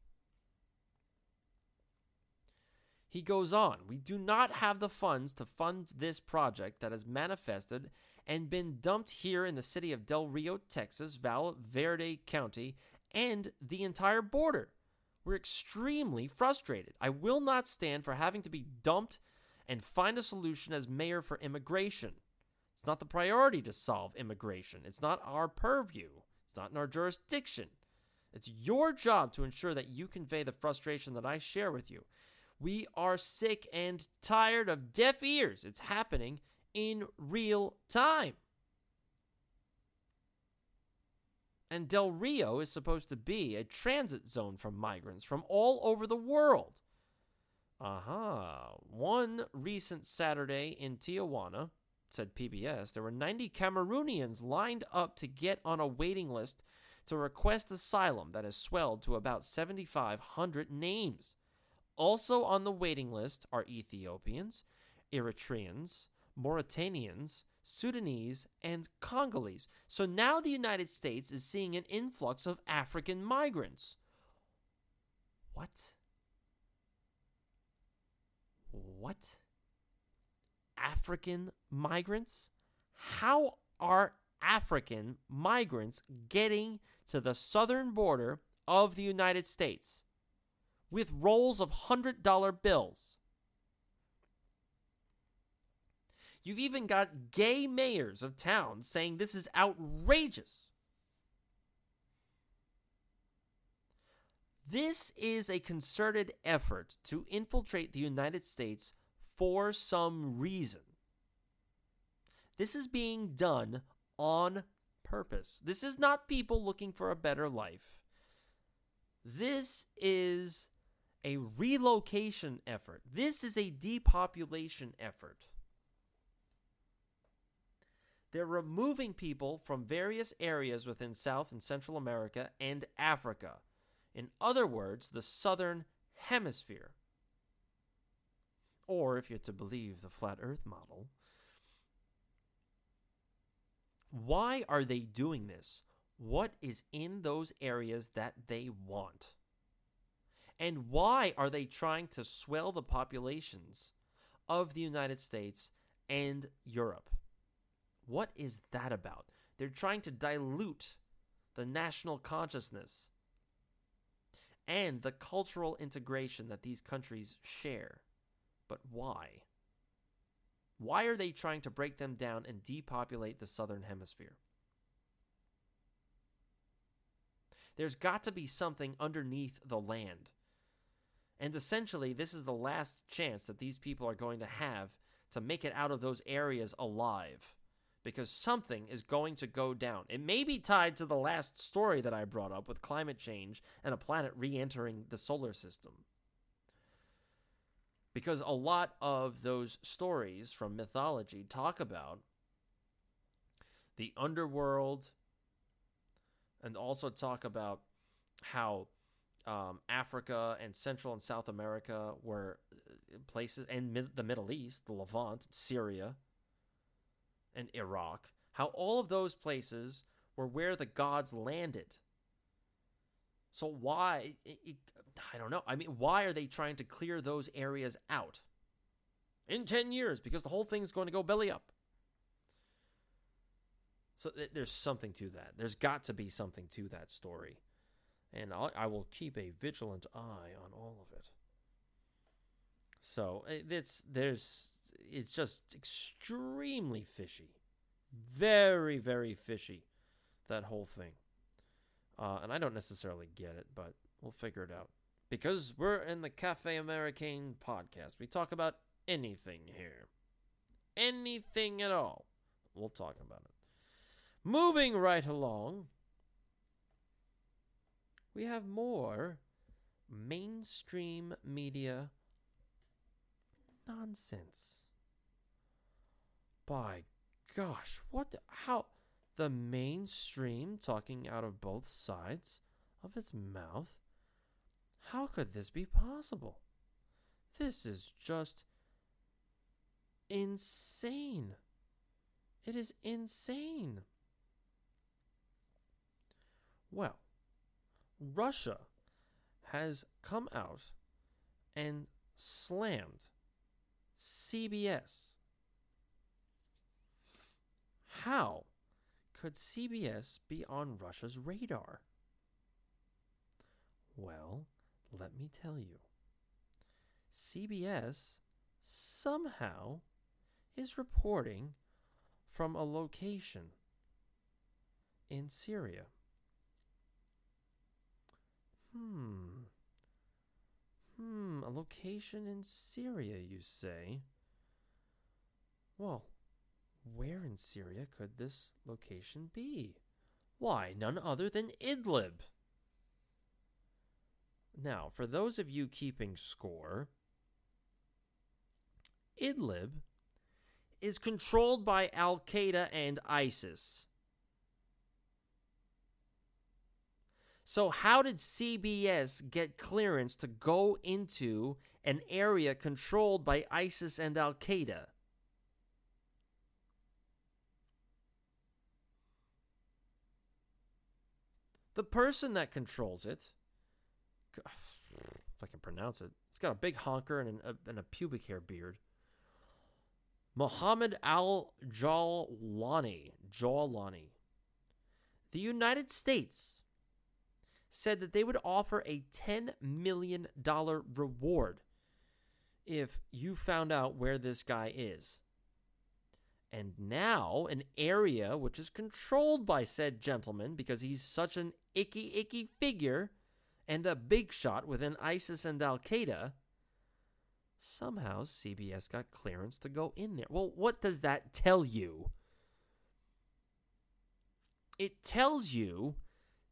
He goes on, we do not have the funds to fund this project that has manifested and been dumped here in the city of Del Rio, Texas, Val Verde County, and the entire border. We're extremely frustrated. I will not stand for having to be dumped and find a solution as mayor for immigration, It's not the priority to solve immigration. It's not our purview. It's not in our jurisdiction. It's your job to ensure that you convey the frustration that I share with you. We are sick and tired of deaf ears. It's happening in real time. And Del Rio is supposed to be a transit zone for migrants from all over the world. Aha. Uh-huh. One recent Saturday in Tijuana, said PBS, there were 90 Cameroonians lined up to get on a waiting list to request asylum that has swelled to about 7,500 names. Also on the waiting list are Ethiopians, Eritreans, Mauritanians, Sudanese, and Congolese. So now the United States is seeing an influx of African migrants. What? What? African migrants? How are African migrants getting to the southern border of the United States with rolls of $100 bills? You've even got gay mayors of towns saying this is outrageous. This is a concerted effort to infiltrate the United States for some reason. This is being done on purpose. This is not people looking for a better life. This is a relocation effort. This is a depopulation effort. They're removing people from various areas within South and Central America and Africa. In other words, the Southern Hemisphere. Or, if you're to believe the Flat Earth model, why are they doing this? What is in those areas that they want? And why are they trying to swell the populations of the United States and Europe? What is that about? They're trying to dilute the national consciousness and the cultural integration that these countries share. But why? Why are they trying to break them down and depopulate the southern hemisphere? There's got to be something underneath the land. And essentially, this is the last chance that these people are going to have to make it out of those areas alive because something is going to go down. It may be tied to the last story that I brought up with climate change and a planet re entering the solar system. Because a lot of those stories from mythology talk about the underworld and also talk about how um, Africa and Central and South America were uh, places, and mid- the Middle East, the Levant, Syria, and Iraq, how all of those places were where the gods landed. So why it, it, I don't know. I mean, why are they trying to clear those areas out in 10 years because the whole thing's going to go belly up. So th- there's something to that. There's got to be something to that story. And I'll, I will keep a vigilant eye on all of it. So it's there's it's just extremely fishy, very very fishy, that whole thing. Uh, and I don't necessarily get it, but we'll figure it out because we're in the Cafe Americain podcast. We talk about anything here, anything at all. We'll talk about it. Moving right along, we have more mainstream media nonsense. By gosh, what? How? The mainstream talking out of both sides of its mouth? How could this be possible? This is just insane. It is insane. Well, Russia has come out and slammed CBS. How could CBS be on Russia's radar? Well, let me tell you. CBS somehow is reporting from a location in Syria. Hmm. Hmm, a location in Syria, you say? Well, where in Syria could this location be? Why, none other than Idlib. Now, for those of you keeping score, Idlib is controlled by Al Qaeda and ISIS. So, how did CBS get clearance to go into an area controlled by ISIS and Al Qaeda? The person that controls it, if I can pronounce it, it's got a big honker and, an, a, and a pubic hair beard. Mohammed al Jawlani, Jawlani. The United States said that they would offer a $10 million reward if you found out where this guy is. And now, an area which is controlled by said gentleman because he's such an icky, icky figure and a big shot within ISIS and Al Qaeda, somehow CBS got clearance to go in there. Well, what does that tell you? It tells you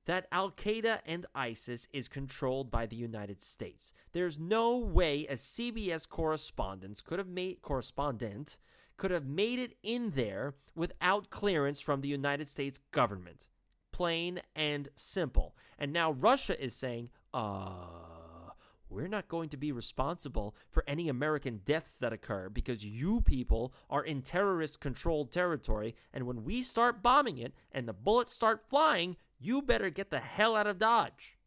that Al Qaeda and ISIS is controlled by the United States. There's no way a CBS correspondent could have made correspondent could have made it in there without clearance from the United States government. Plain and simple. And now Russia is saying, uh, we're not going to be responsible for any American deaths that occur because you people are in terrorist controlled territory. And when we start bombing it and the bullets start flying, you better get the hell out of Dodge.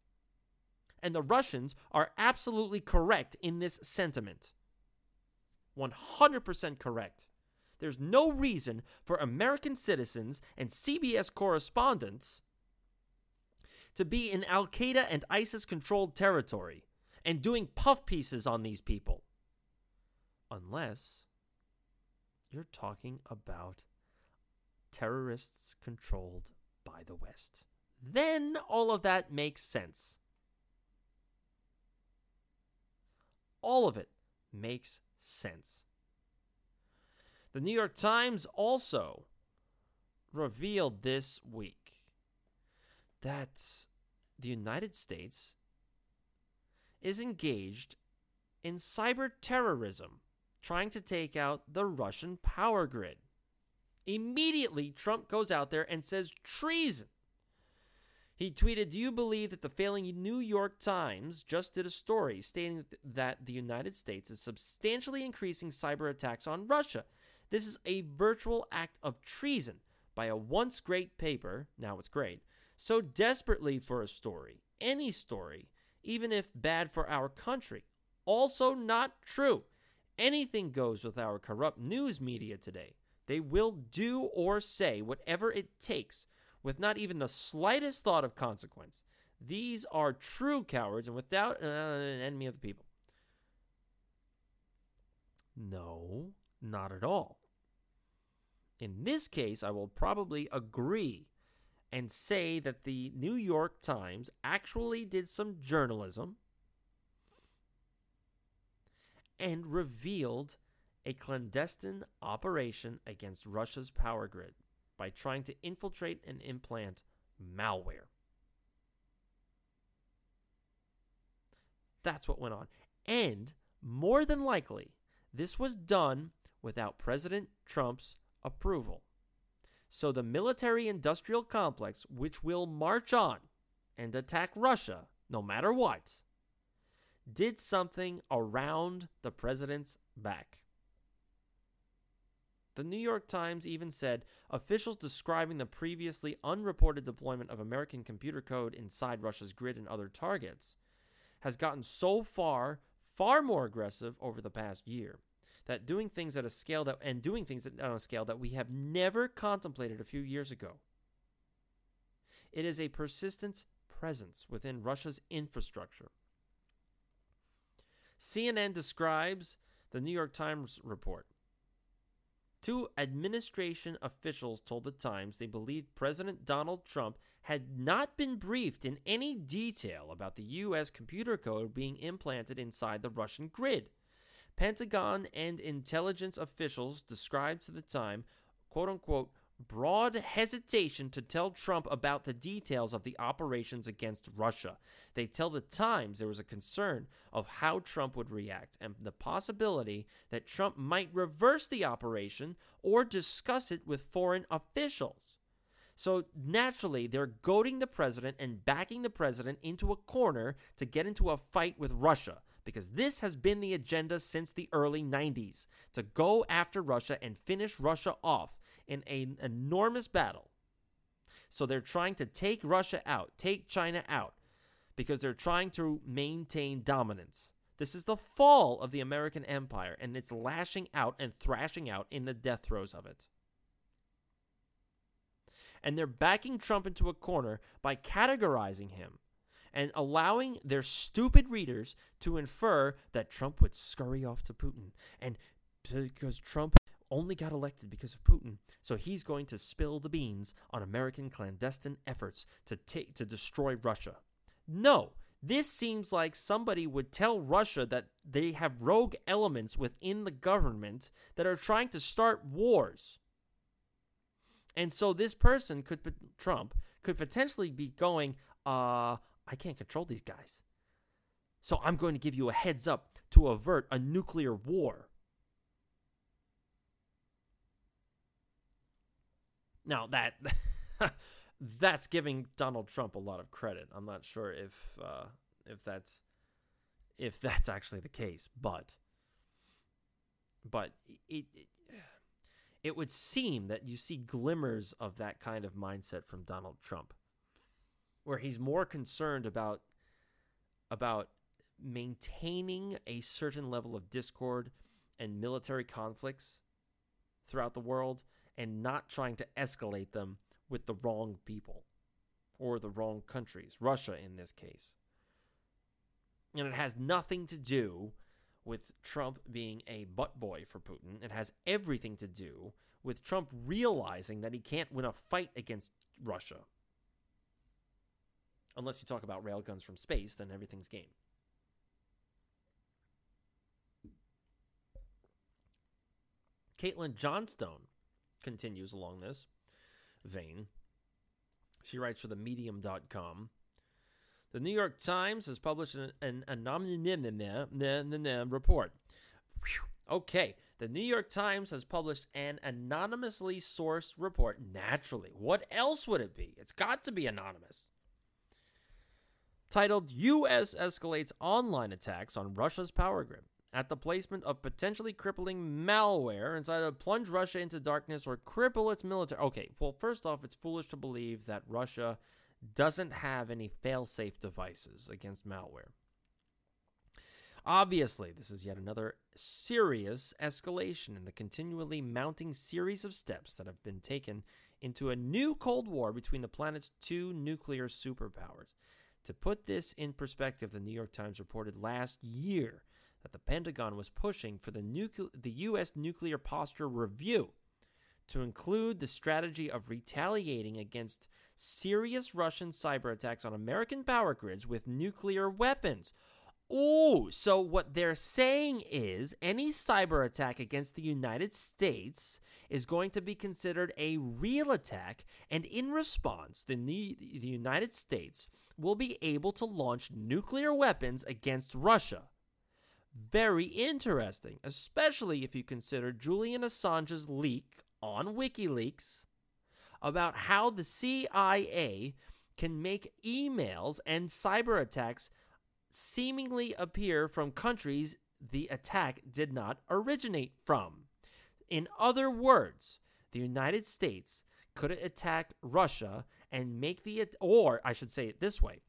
And the Russians are absolutely correct in this sentiment. 100% correct. There's no reason for American citizens and CBS correspondents to be in Al Qaeda and ISIS controlled territory and doing puff pieces on these people. Unless you're talking about terrorists controlled by the West. Then all of that makes sense. All of it makes sense. The New York Times also revealed this week that the United States is engaged in cyber terrorism, trying to take out the Russian power grid. Immediately, Trump goes out there and says treason. He tweeted, Do you believe that the failing New York Times just did a story stating that the United States is substantially increasing cyber attacks on Russia? This is a virtual act of treason by a once great paper, now it's great, so desperately for a story, any story, even if bad for our country. Also, not true. Anything goes with our corrupt news media today. They will do or say whatever it takes with not even the slightest thought of consequence. These are true cowards and without uh, an enemy of the people. No, not at all. In this case, I will probably agree and say that the New York Times actually did some journalism and revealed a clandestine operation against Russia's power grid by trying to infiltrate and implant malware. That's what went on. And more than likely, this was done without President Trump's approval. So the military industrial complex, which will march on and attack Russia no matter what, did something around the president's back. The New York Times even said officials describing the previously unreported deployment of American computer code inside Russia's grid and other targets has gotten so far far more aggressive over the past year that doing things at a scale that and doing things on a scale that we have never contemplated a few years ago. It is a persistent presence within Russia's infrastructure. CNN describes the New York Times report Two administration officials told the Times they believed President Donald Trump had not been briefed in any detail about the U.S. computer code being implanted inside the Russian grid. Pentagon and intelligence officials described to the Time, quote unquote, broad hesitation to tell Trump about the details of the operations against Russia. They tell the Times there was a concern of how Trump would react and the possibility that Trump might reverse the operation or discuss it with foreign officials. So naturally, they're goading the president and backing the president into a corner to get into a fight with Russia because this has been the agenda since the early 90s to go after Russia and finish Russia off in an enormous battle. So they're trying to take Russia out, take China out, because they're trying to maintain dominance. This is the fall of the American empire, and it's lashing out and thrashing out in the death throes of it. And they're backing Trump into a corner by categorizing him and allowing their stupid readers to infer that Trump would scurry off to Putin. And because Trump only got elected because of Putin, so he's going to spill the beans on American clandestine efforts to take to destroy Russia. No, this seems like somebody would tell Russia that they have rogue elements within the government that are trying to start wars. And so this person could Trump could potentially be going, uh, I can't control these guys. So I'm going to give you a heads up to avert a nuclear war. Now that that's giving Donald Trump a lot of credit. I'm not sure if uh, if that's if that's actually the case, but but it, it it would seem that you see glimmers of that kind of mindset from Donald Trump, where he's more concerned about about maintaining a certain level of discord and military conflicts throughout the world and not trying to escalate them with the wrong people or the wrong countries, Russia in this case. And it has nothing to do with Trump being a butt boy for Putin. It has everything to do with Trump realizing that he can't win a fight against Russia. Unless you talk about railguns from space, then everything's game. Caitlin Johnstone continues along this vein. She writes for the medium.com. The New York Times has published an, an anonymous report. Okay, the New York Times has published an anonymously sourced report. Naturally, what else would it be? It's got to be anonymous. Titled U.S. Escalates Online Attacks on Russia's Power Grid at the placement of potentially crippling malware inside to plunge Russia into darkness or cripple its military. Okay, well, first off, it's foolish to believe that Russia doesn't have any fail-safe devices against malware. Obviously, this is yet another serious escalation in the continually mounting series of steps that have been taken into a new Cold War between the planet's two nuclear superpowers. To put this in perspective, the New York Times reported last year that the Pentagon was pushing for the, nucle- the U.S. nuclear posture review to include the strategy of retaliating against serious Russian cyber attacks on American power grids with nuclear weapons. Oh, so what they're saying is any cyber attack against the United States is going to be considered a real attack, and in response, the, the United States will be able to launch nuclear weapons against Russia. Very interesting, especially if you consider Julian Assange's leak on WikiLeaks about how the CIA can make emails and cyber attacks seemingly appear from countries the attack did not originate from. In other words, the United States could attack Russia and make the or I should say it this way.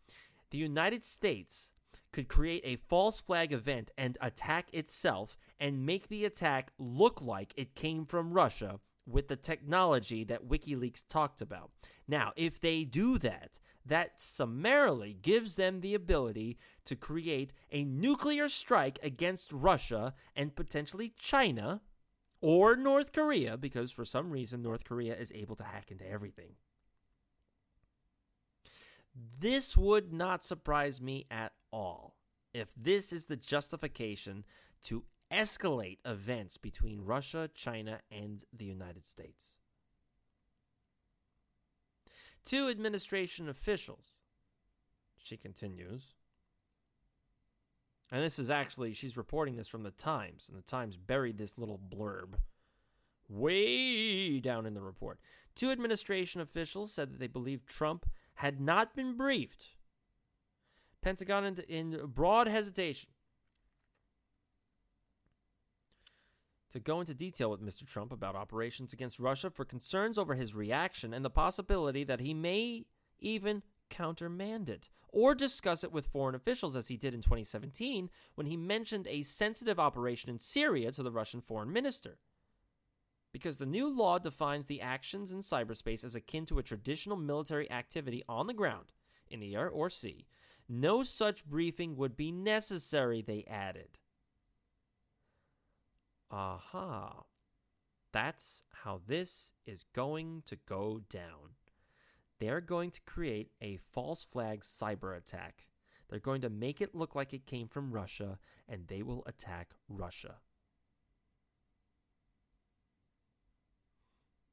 The United States could create a false flag event and attack itself and make the attack look like it came from Russia with the technology that WikiLeaks talked about. Now, if they do that, that summarily gives them the ability to create a nuclear strike against Russia and potentially China or North Korea, because for some reason North Korea is able to hack into everything. This would not surprise me at all if this is the justification to escalate events between Russia, China, and the United States. Two administration officials, she continues, and this is actually, she's reporting this from the Times, and the Times buried this little blurb way down in the report. Two administration officials said that they believed Trump had not been briefed. Pentagon in, in broad hesitation to go into detail with Mr. Trump about operations against Russia for concerns over his reaction and the possibility that he may even countermand it or discuss it with foreign officials as he did in 2017 when he mentioned a sensitive operation in Syria to the Russian foreign minister. Because the new law defines the actions in cyberspace as akin to a traditional military activity on the ground, in the air or sea, no such briefing would be necessary, they added. Aha. That's how this is going to go down. They're going to create a false flag cyber attack. They're going to make it look like it came from Russia, and they will attack Russia.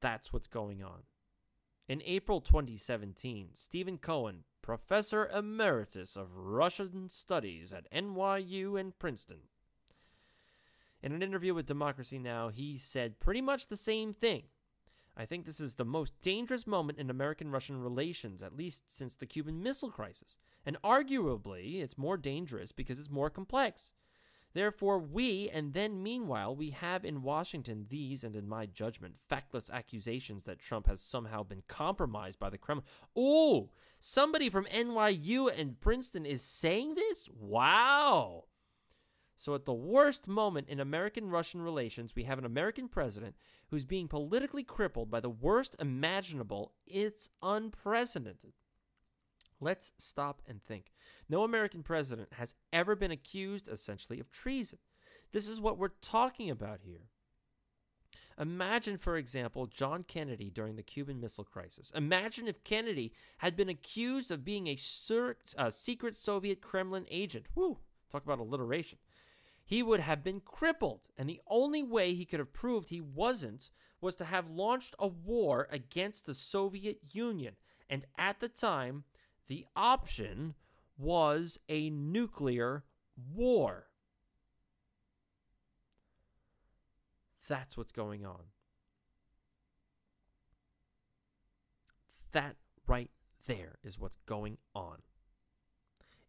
That's what's going on. In April 2017, Stephen Cohen, professor emeritus of Russian studies at NYU and Princeton, in an interview with Democracy Now!, he said pretty much the same thing. I think this is the most dangerous moment in American Russian relations, at least since the Cuban Missile Crisis. And arguably, it's more dangerous because it's more complex. Therefore, we, and then meanwhile, we have in Washington these, and in my judgment, factless accusations that Trump has somehow been compromised by the Kremlin. Oh, somebody from NYU and Princeton is saying this? Wow. So, at the worst moment in American Russian relations, we have an American president who's being politically crippled by the worst imaginable. It's unprecedented. Let's stop and think. No American president has ever been accused, essentially, of treason. This is what we're talking about here. Imagine, for example, John Kennedy during the Cuban Missile Crisis. Imagine if Kennedy had been accused of being a, sur- a secret Soviet Kremlin agent. Woo! Talk about alliteration he would have been crippled. And the only way he could have proved he wasn't was to have launched a war against the Soviet Union. And at the time, the option was a nuclear war. That's what's going on. That right there is what's going on.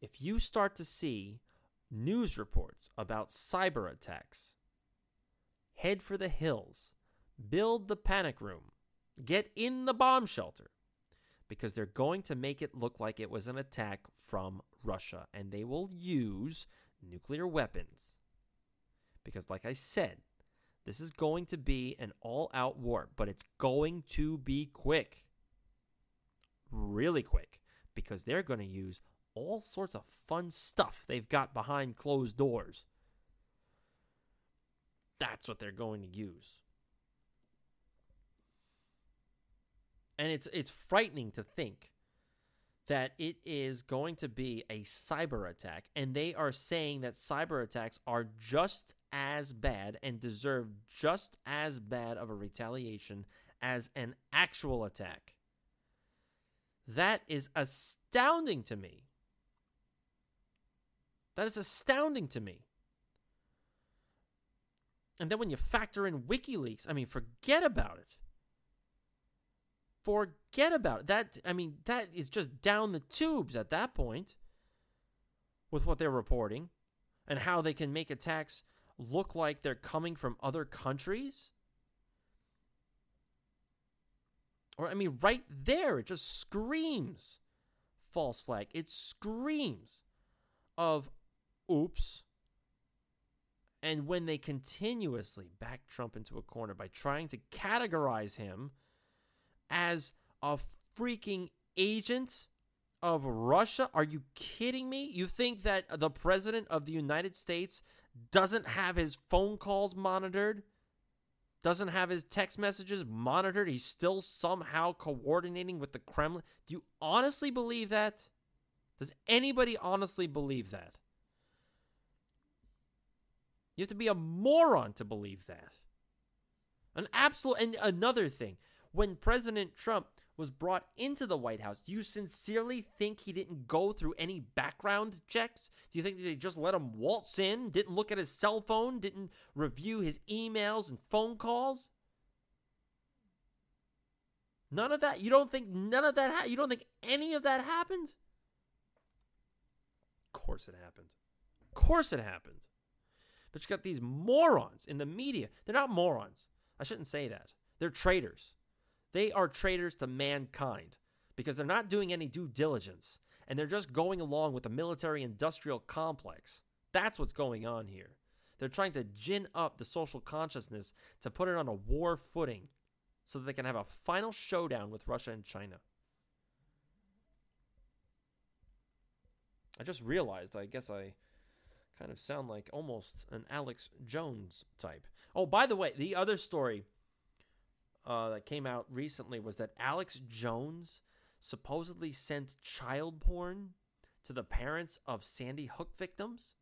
If you start to see news reports about cyber attacks. Head for the hills. Build the panic room. Get in the bomb shelter. Because they're going to make it look like it was an attack from Russia. And they will use nuclear weapons. Because, like I said, this is going to be an all out war, but it's going to be quick. Really quick. Because they're going to use all sorts of fun stuff they've got behind closed doors. That's what they're going to use. And it's it's frightening to think that it is going to be a cyber attack and they are saying that cyber attacks are just as bad and deserve just as bad of a retaliation as an actual attack. That is astounding to me. That is astounding to me. And then when you factor in WikiLeaks, I mean, forget about it. Forget about it. That I mean, that is just down the tubes at that point with what they're reporting and how they can make attacks look like they're coming from other countries. Or I mean, right there, it just screams false flag. It screams of oops. And when they continuously back Trump into a corner by trying to categorize him as a freaking agent of Russia, are you kidding me? You think that the president of the United States doesn't have his phone calls monitored? doesn't have his text messages monitored. He's still somehow coordinating with the Kremlin. Do you honestly believe that? Does anybody honestly believe that? You have to be a moron to believe that. An absolute and another thing, when President Trump was brought into the White House, do you sincerely think he didn't go through any background checks? Do you think they just let him waltz in, didn't look at his cell phone, didn't review his emails and phone calls? None of that. You don't think none of that ha- you don't think any of that happened? Of course it happened. Of course it happened. But you got these morons in the media. They're not morons. I shouldn't say that. They're traitors. They are traitors to mankind because they're not doing any due diligence and they're just going along with the military industrial complex. That's what's going on here. They're trying to gin up the social consciousness to put it on a war footing so that they can have a final showdown with Russia and China. I just realized, I guess I kind of sound like almost an Alex Jones type. Oh, by the way, the other story uh, that came out recently was that Alex Jones supposedly sent child porn to the parents of Sandy Hook victims.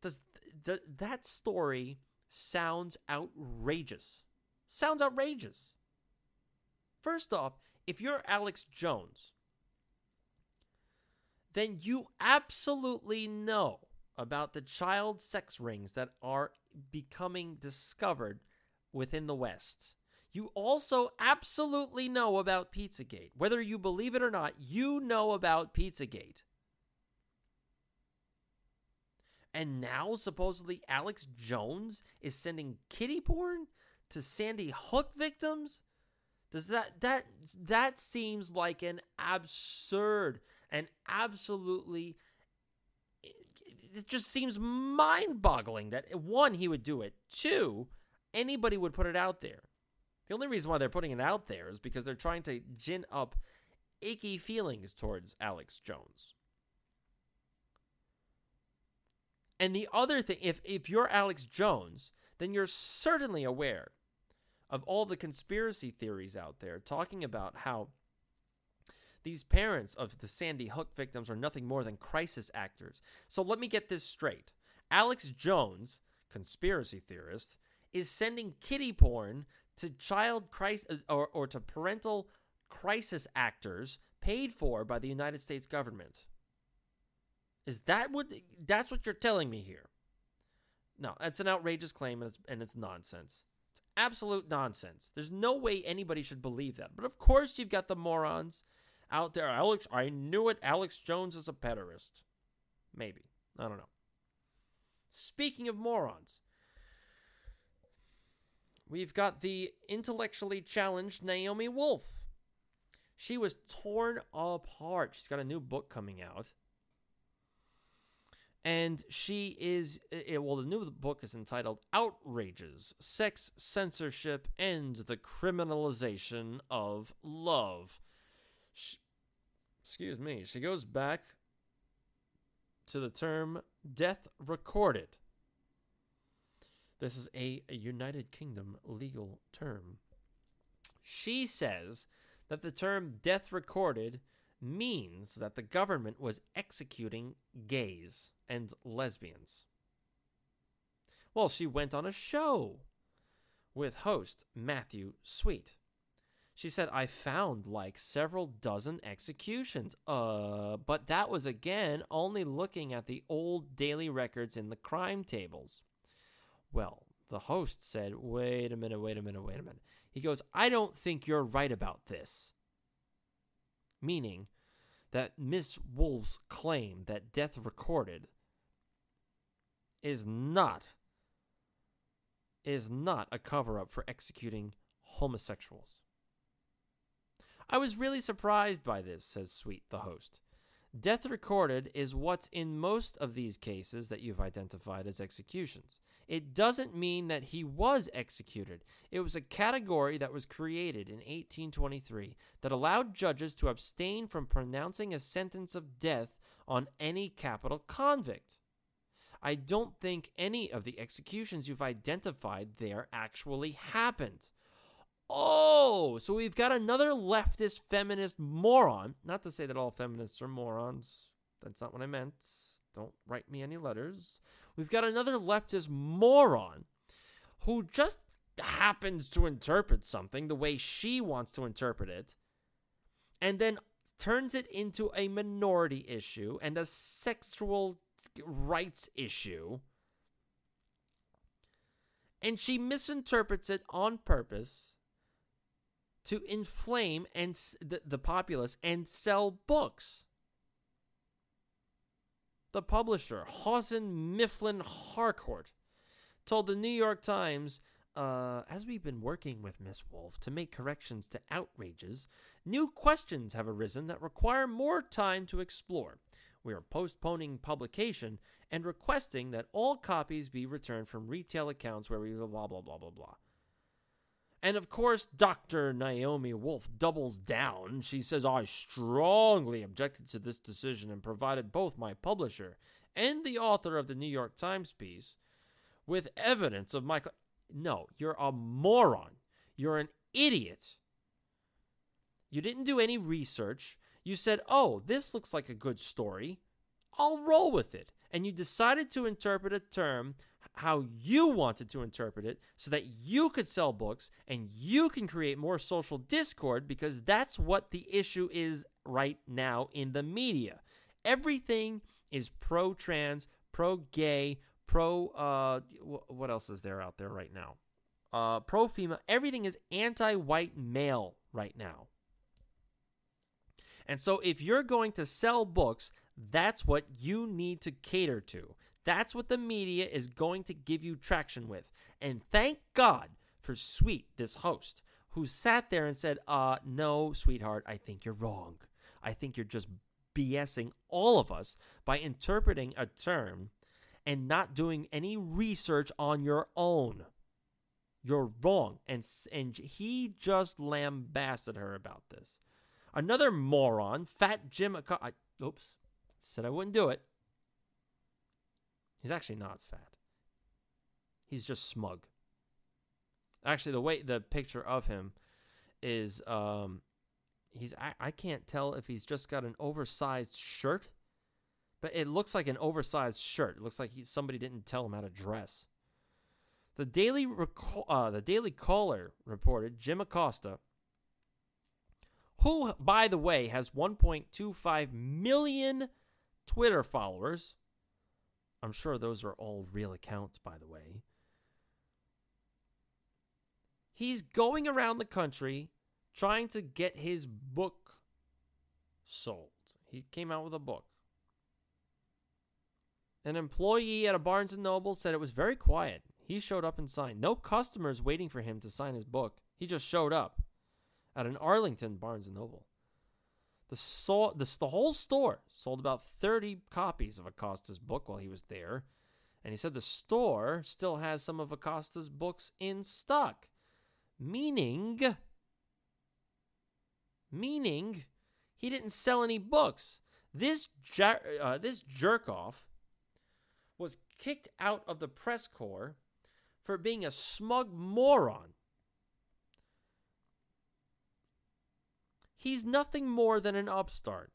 Does th- that story sounds outrageous? Sounds outrageous. First off, if you're Alex Jones, then you absolutely know about the child sex rings that are becoming discovered within the West. You also absolutely know about Pizzagate. Whether you believe it or not, you know about Pizzagate. And now, supposedly, Alex Jones is sending kitty porn to Sandy Hook victims? Does that that that seems like an absurd and absolutely it just seems mind-boggling that one he would do it. Two, anybody would put it out there. The only reason why they're putting it out there is because they're trying to gin up icky feelings towards Alex Jones. And the other thing, if if you're Alex Jones, then you're certainly aware of all the conspiracy theories out there talking about how these parents of the Sandy Hook victims are nothing more than crisis actors. So let me get this straight. Alex Jones, conspiracy theorist, is sending kitty porn to child crisis or, or to parental crisis actors paid for by the United States government. Is that what that's what you're telling me here? No, that's an outrageous claim and it's, and it's nonsense. It's absolute nonsense. There's no way anybody should believe that. But of course you've got the morons out there. Alex, I knew it. Alex Jones is a pederast. Maybe. I don't know. Speaking of morons, we've got the intellectually challenged Naomi Wolf. She was torn apart. She's got a new book coming out. And she is, well, the new book is entitled Outrages Sex, Censorship, and the Criminalization of Love. She, excuse me. She goes back to the term death recorded. This is a, a United Kingdom legal term. She says that the term death recorded means that the government was executing gays and lesbians. Well, she went on a show with host Matthew Sweet. She said, I found like several dozen executions. Uh, but that was again only looking at the old daily records in the crime tables. Well, the host said, Wait a minute, wait a minute, wait a minute. He goes, I don't think you're right about this. Meaning that Miss Wolf's claim that death recorded is not is not a cover up for executing homosexuals. I was really surprised by this, says Sweet, the host. Death recorded is what's in most of these cases that you've identified as executions. It doesn't mean that he was executed. It was a category that was created in 1823 that allowed judges to abstain from pronouncing a sentence of death on any capital convict. I don't think any of the executions you've identified there actually happened. Oh, so we've got another leftist feminist moron. Not to say that all feminists are morons. That's not what I meant. Don't write me any letters. We've got another leftist moron who just happens to interpret something the way she wants to interpret it and then turns it into a minority issue and a sexual rights issue. And she misinterprets it on purpose to inflame and the, the populace and sell books. The publisher, Houghton Mifflin Harcourt, told the New York Times uh, as we've been working with Miss Wolf to make corrections to outrages, new questions have arisen that require more time to explore. We are postponing publication and requesting that all copies be returned from retail accounts where we blah blah blah blah blah. And of course, Dr. Naomi Wolf doubles down. She says, I strongly objected to this decision and provided both my publisher and the author of the New York Times piece with evidence of my. Cl- no, you're a moron. You're an idiot. You didn't do any research. You said, oh, this looks like a good story. I'll roll with it. And you decided to interpret a term how you wanted to interpret it so that you could sell books and you can create more social discord because that's what the issue is right now in the media. Everything is pro trans, pro gay, pro uh what else is there out there right now? Uh pro female, everything is anti-white male right now. And so if you're going to sell books, that's what you need to cater to. That's what the media is going to give you traction with. And thank God for Sweet, this host, who sat there and said, uh, no, sweetheart, I think you're wrong. I think you're just BSing all of us by interpreting a term and not doing any research on your own. You're wrong. And, and he just lambasted her about this. Another moron, Fat Jim. I, oops, said I wouldn't do it. He's actually not fat. He's just smug. Actually, the way the picture of him is, um, he's I, I can't tell if he's just got an oversized shirt, but it looks like an oversized shirt. It looks like he, somebody didn't tell him how to dress. The Daily uh, the Daily Caller reported Jim Acosta, who by the way has 1.25 million Twitter followers, I'm sure those are all real accounts, by the way. He's going around the country trying to get his book sold. He came out with a book. An employee at a Barnes and Noble said it was very quiet. He showed up and signed. No customers waiting for him to sign his book. He just showed up at an Arlington Barnes and Noble. The, so, the, the whole store sold about 30 copies of Acosta's book while he was there. And he said the store still has some of Acosta's books in stock. Meaning, meaning he didn't sell any books. This, uh, this jerk off was kicked out of the press corps for being a smug moron He's nothing more than an upstart.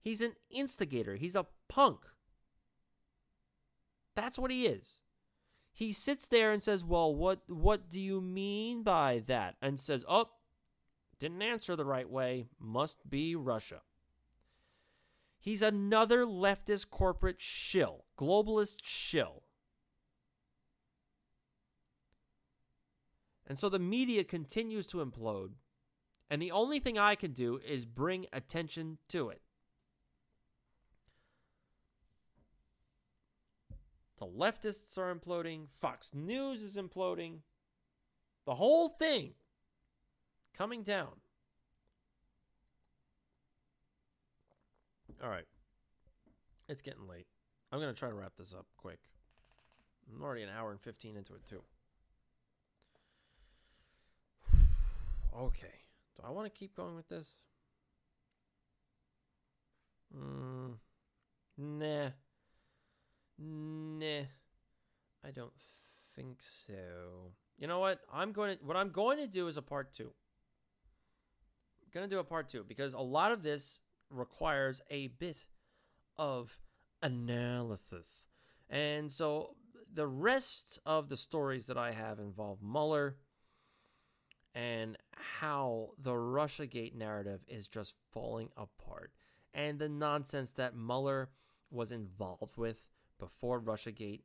He's an instigator. He's a punk. That's what he is. He sits there and says, "Well, what what do you mean by that?" and says, "Oh, didn't answer the right way. Must be Russia." He's another leftist corporate shill, globalist shill. And so the media continues to implode and the only thing I can do is bring attention to it. The leftists are imploding. Fox News is imploding. The whole thing coming down. All right. It's getting late. I'm going to try to wrap this up quick. I'm already an hour and 15 into it, too. okay. Do I want to keep going with this? Mm, nah. Nah, I don't think so. You know what? I'm going to what I'm going to do is a part two. I'm going to do a part two because a lot of this requires a bit of analysis, and so the rest of the stories that I have involve Mueller and how the Russiagate narrative is just falling apart, and the nonsense that Mueller was involved with before Russiagate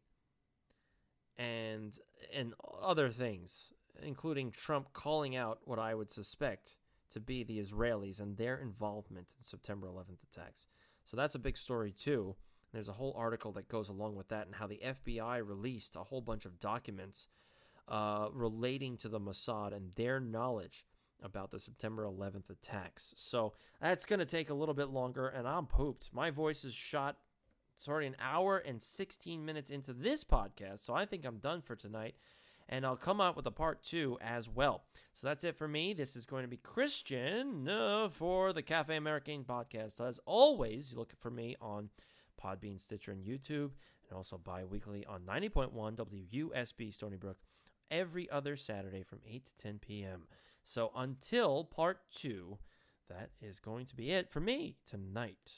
and and other things, including Trump calling out what I would suspect to be the Israelis and their involvement in September 11th attacks. So that's a big story too. There's a whole article that goes along with that and how the FBI released a whole bunch of documents uh, relating to the Mossad and their knowledge about the September 11th attacks. So that's going to take a little bit longer, and I'm pooped. My voice is shot. It's already an hour and 16 minutes into this podcast, so I think I'm done for tonight. And I'll come out with a part two as well. So that's it for me. This is going to be Christian uh, for the Cafe American podcast. As always, you look for me on Podbean, Stitcher, and YouTube, and also bi weekly on 90.1 WUSB Stony Brook every other Saturday from 8 to 10 p.m. So until part two, that is going to be it for me tonight.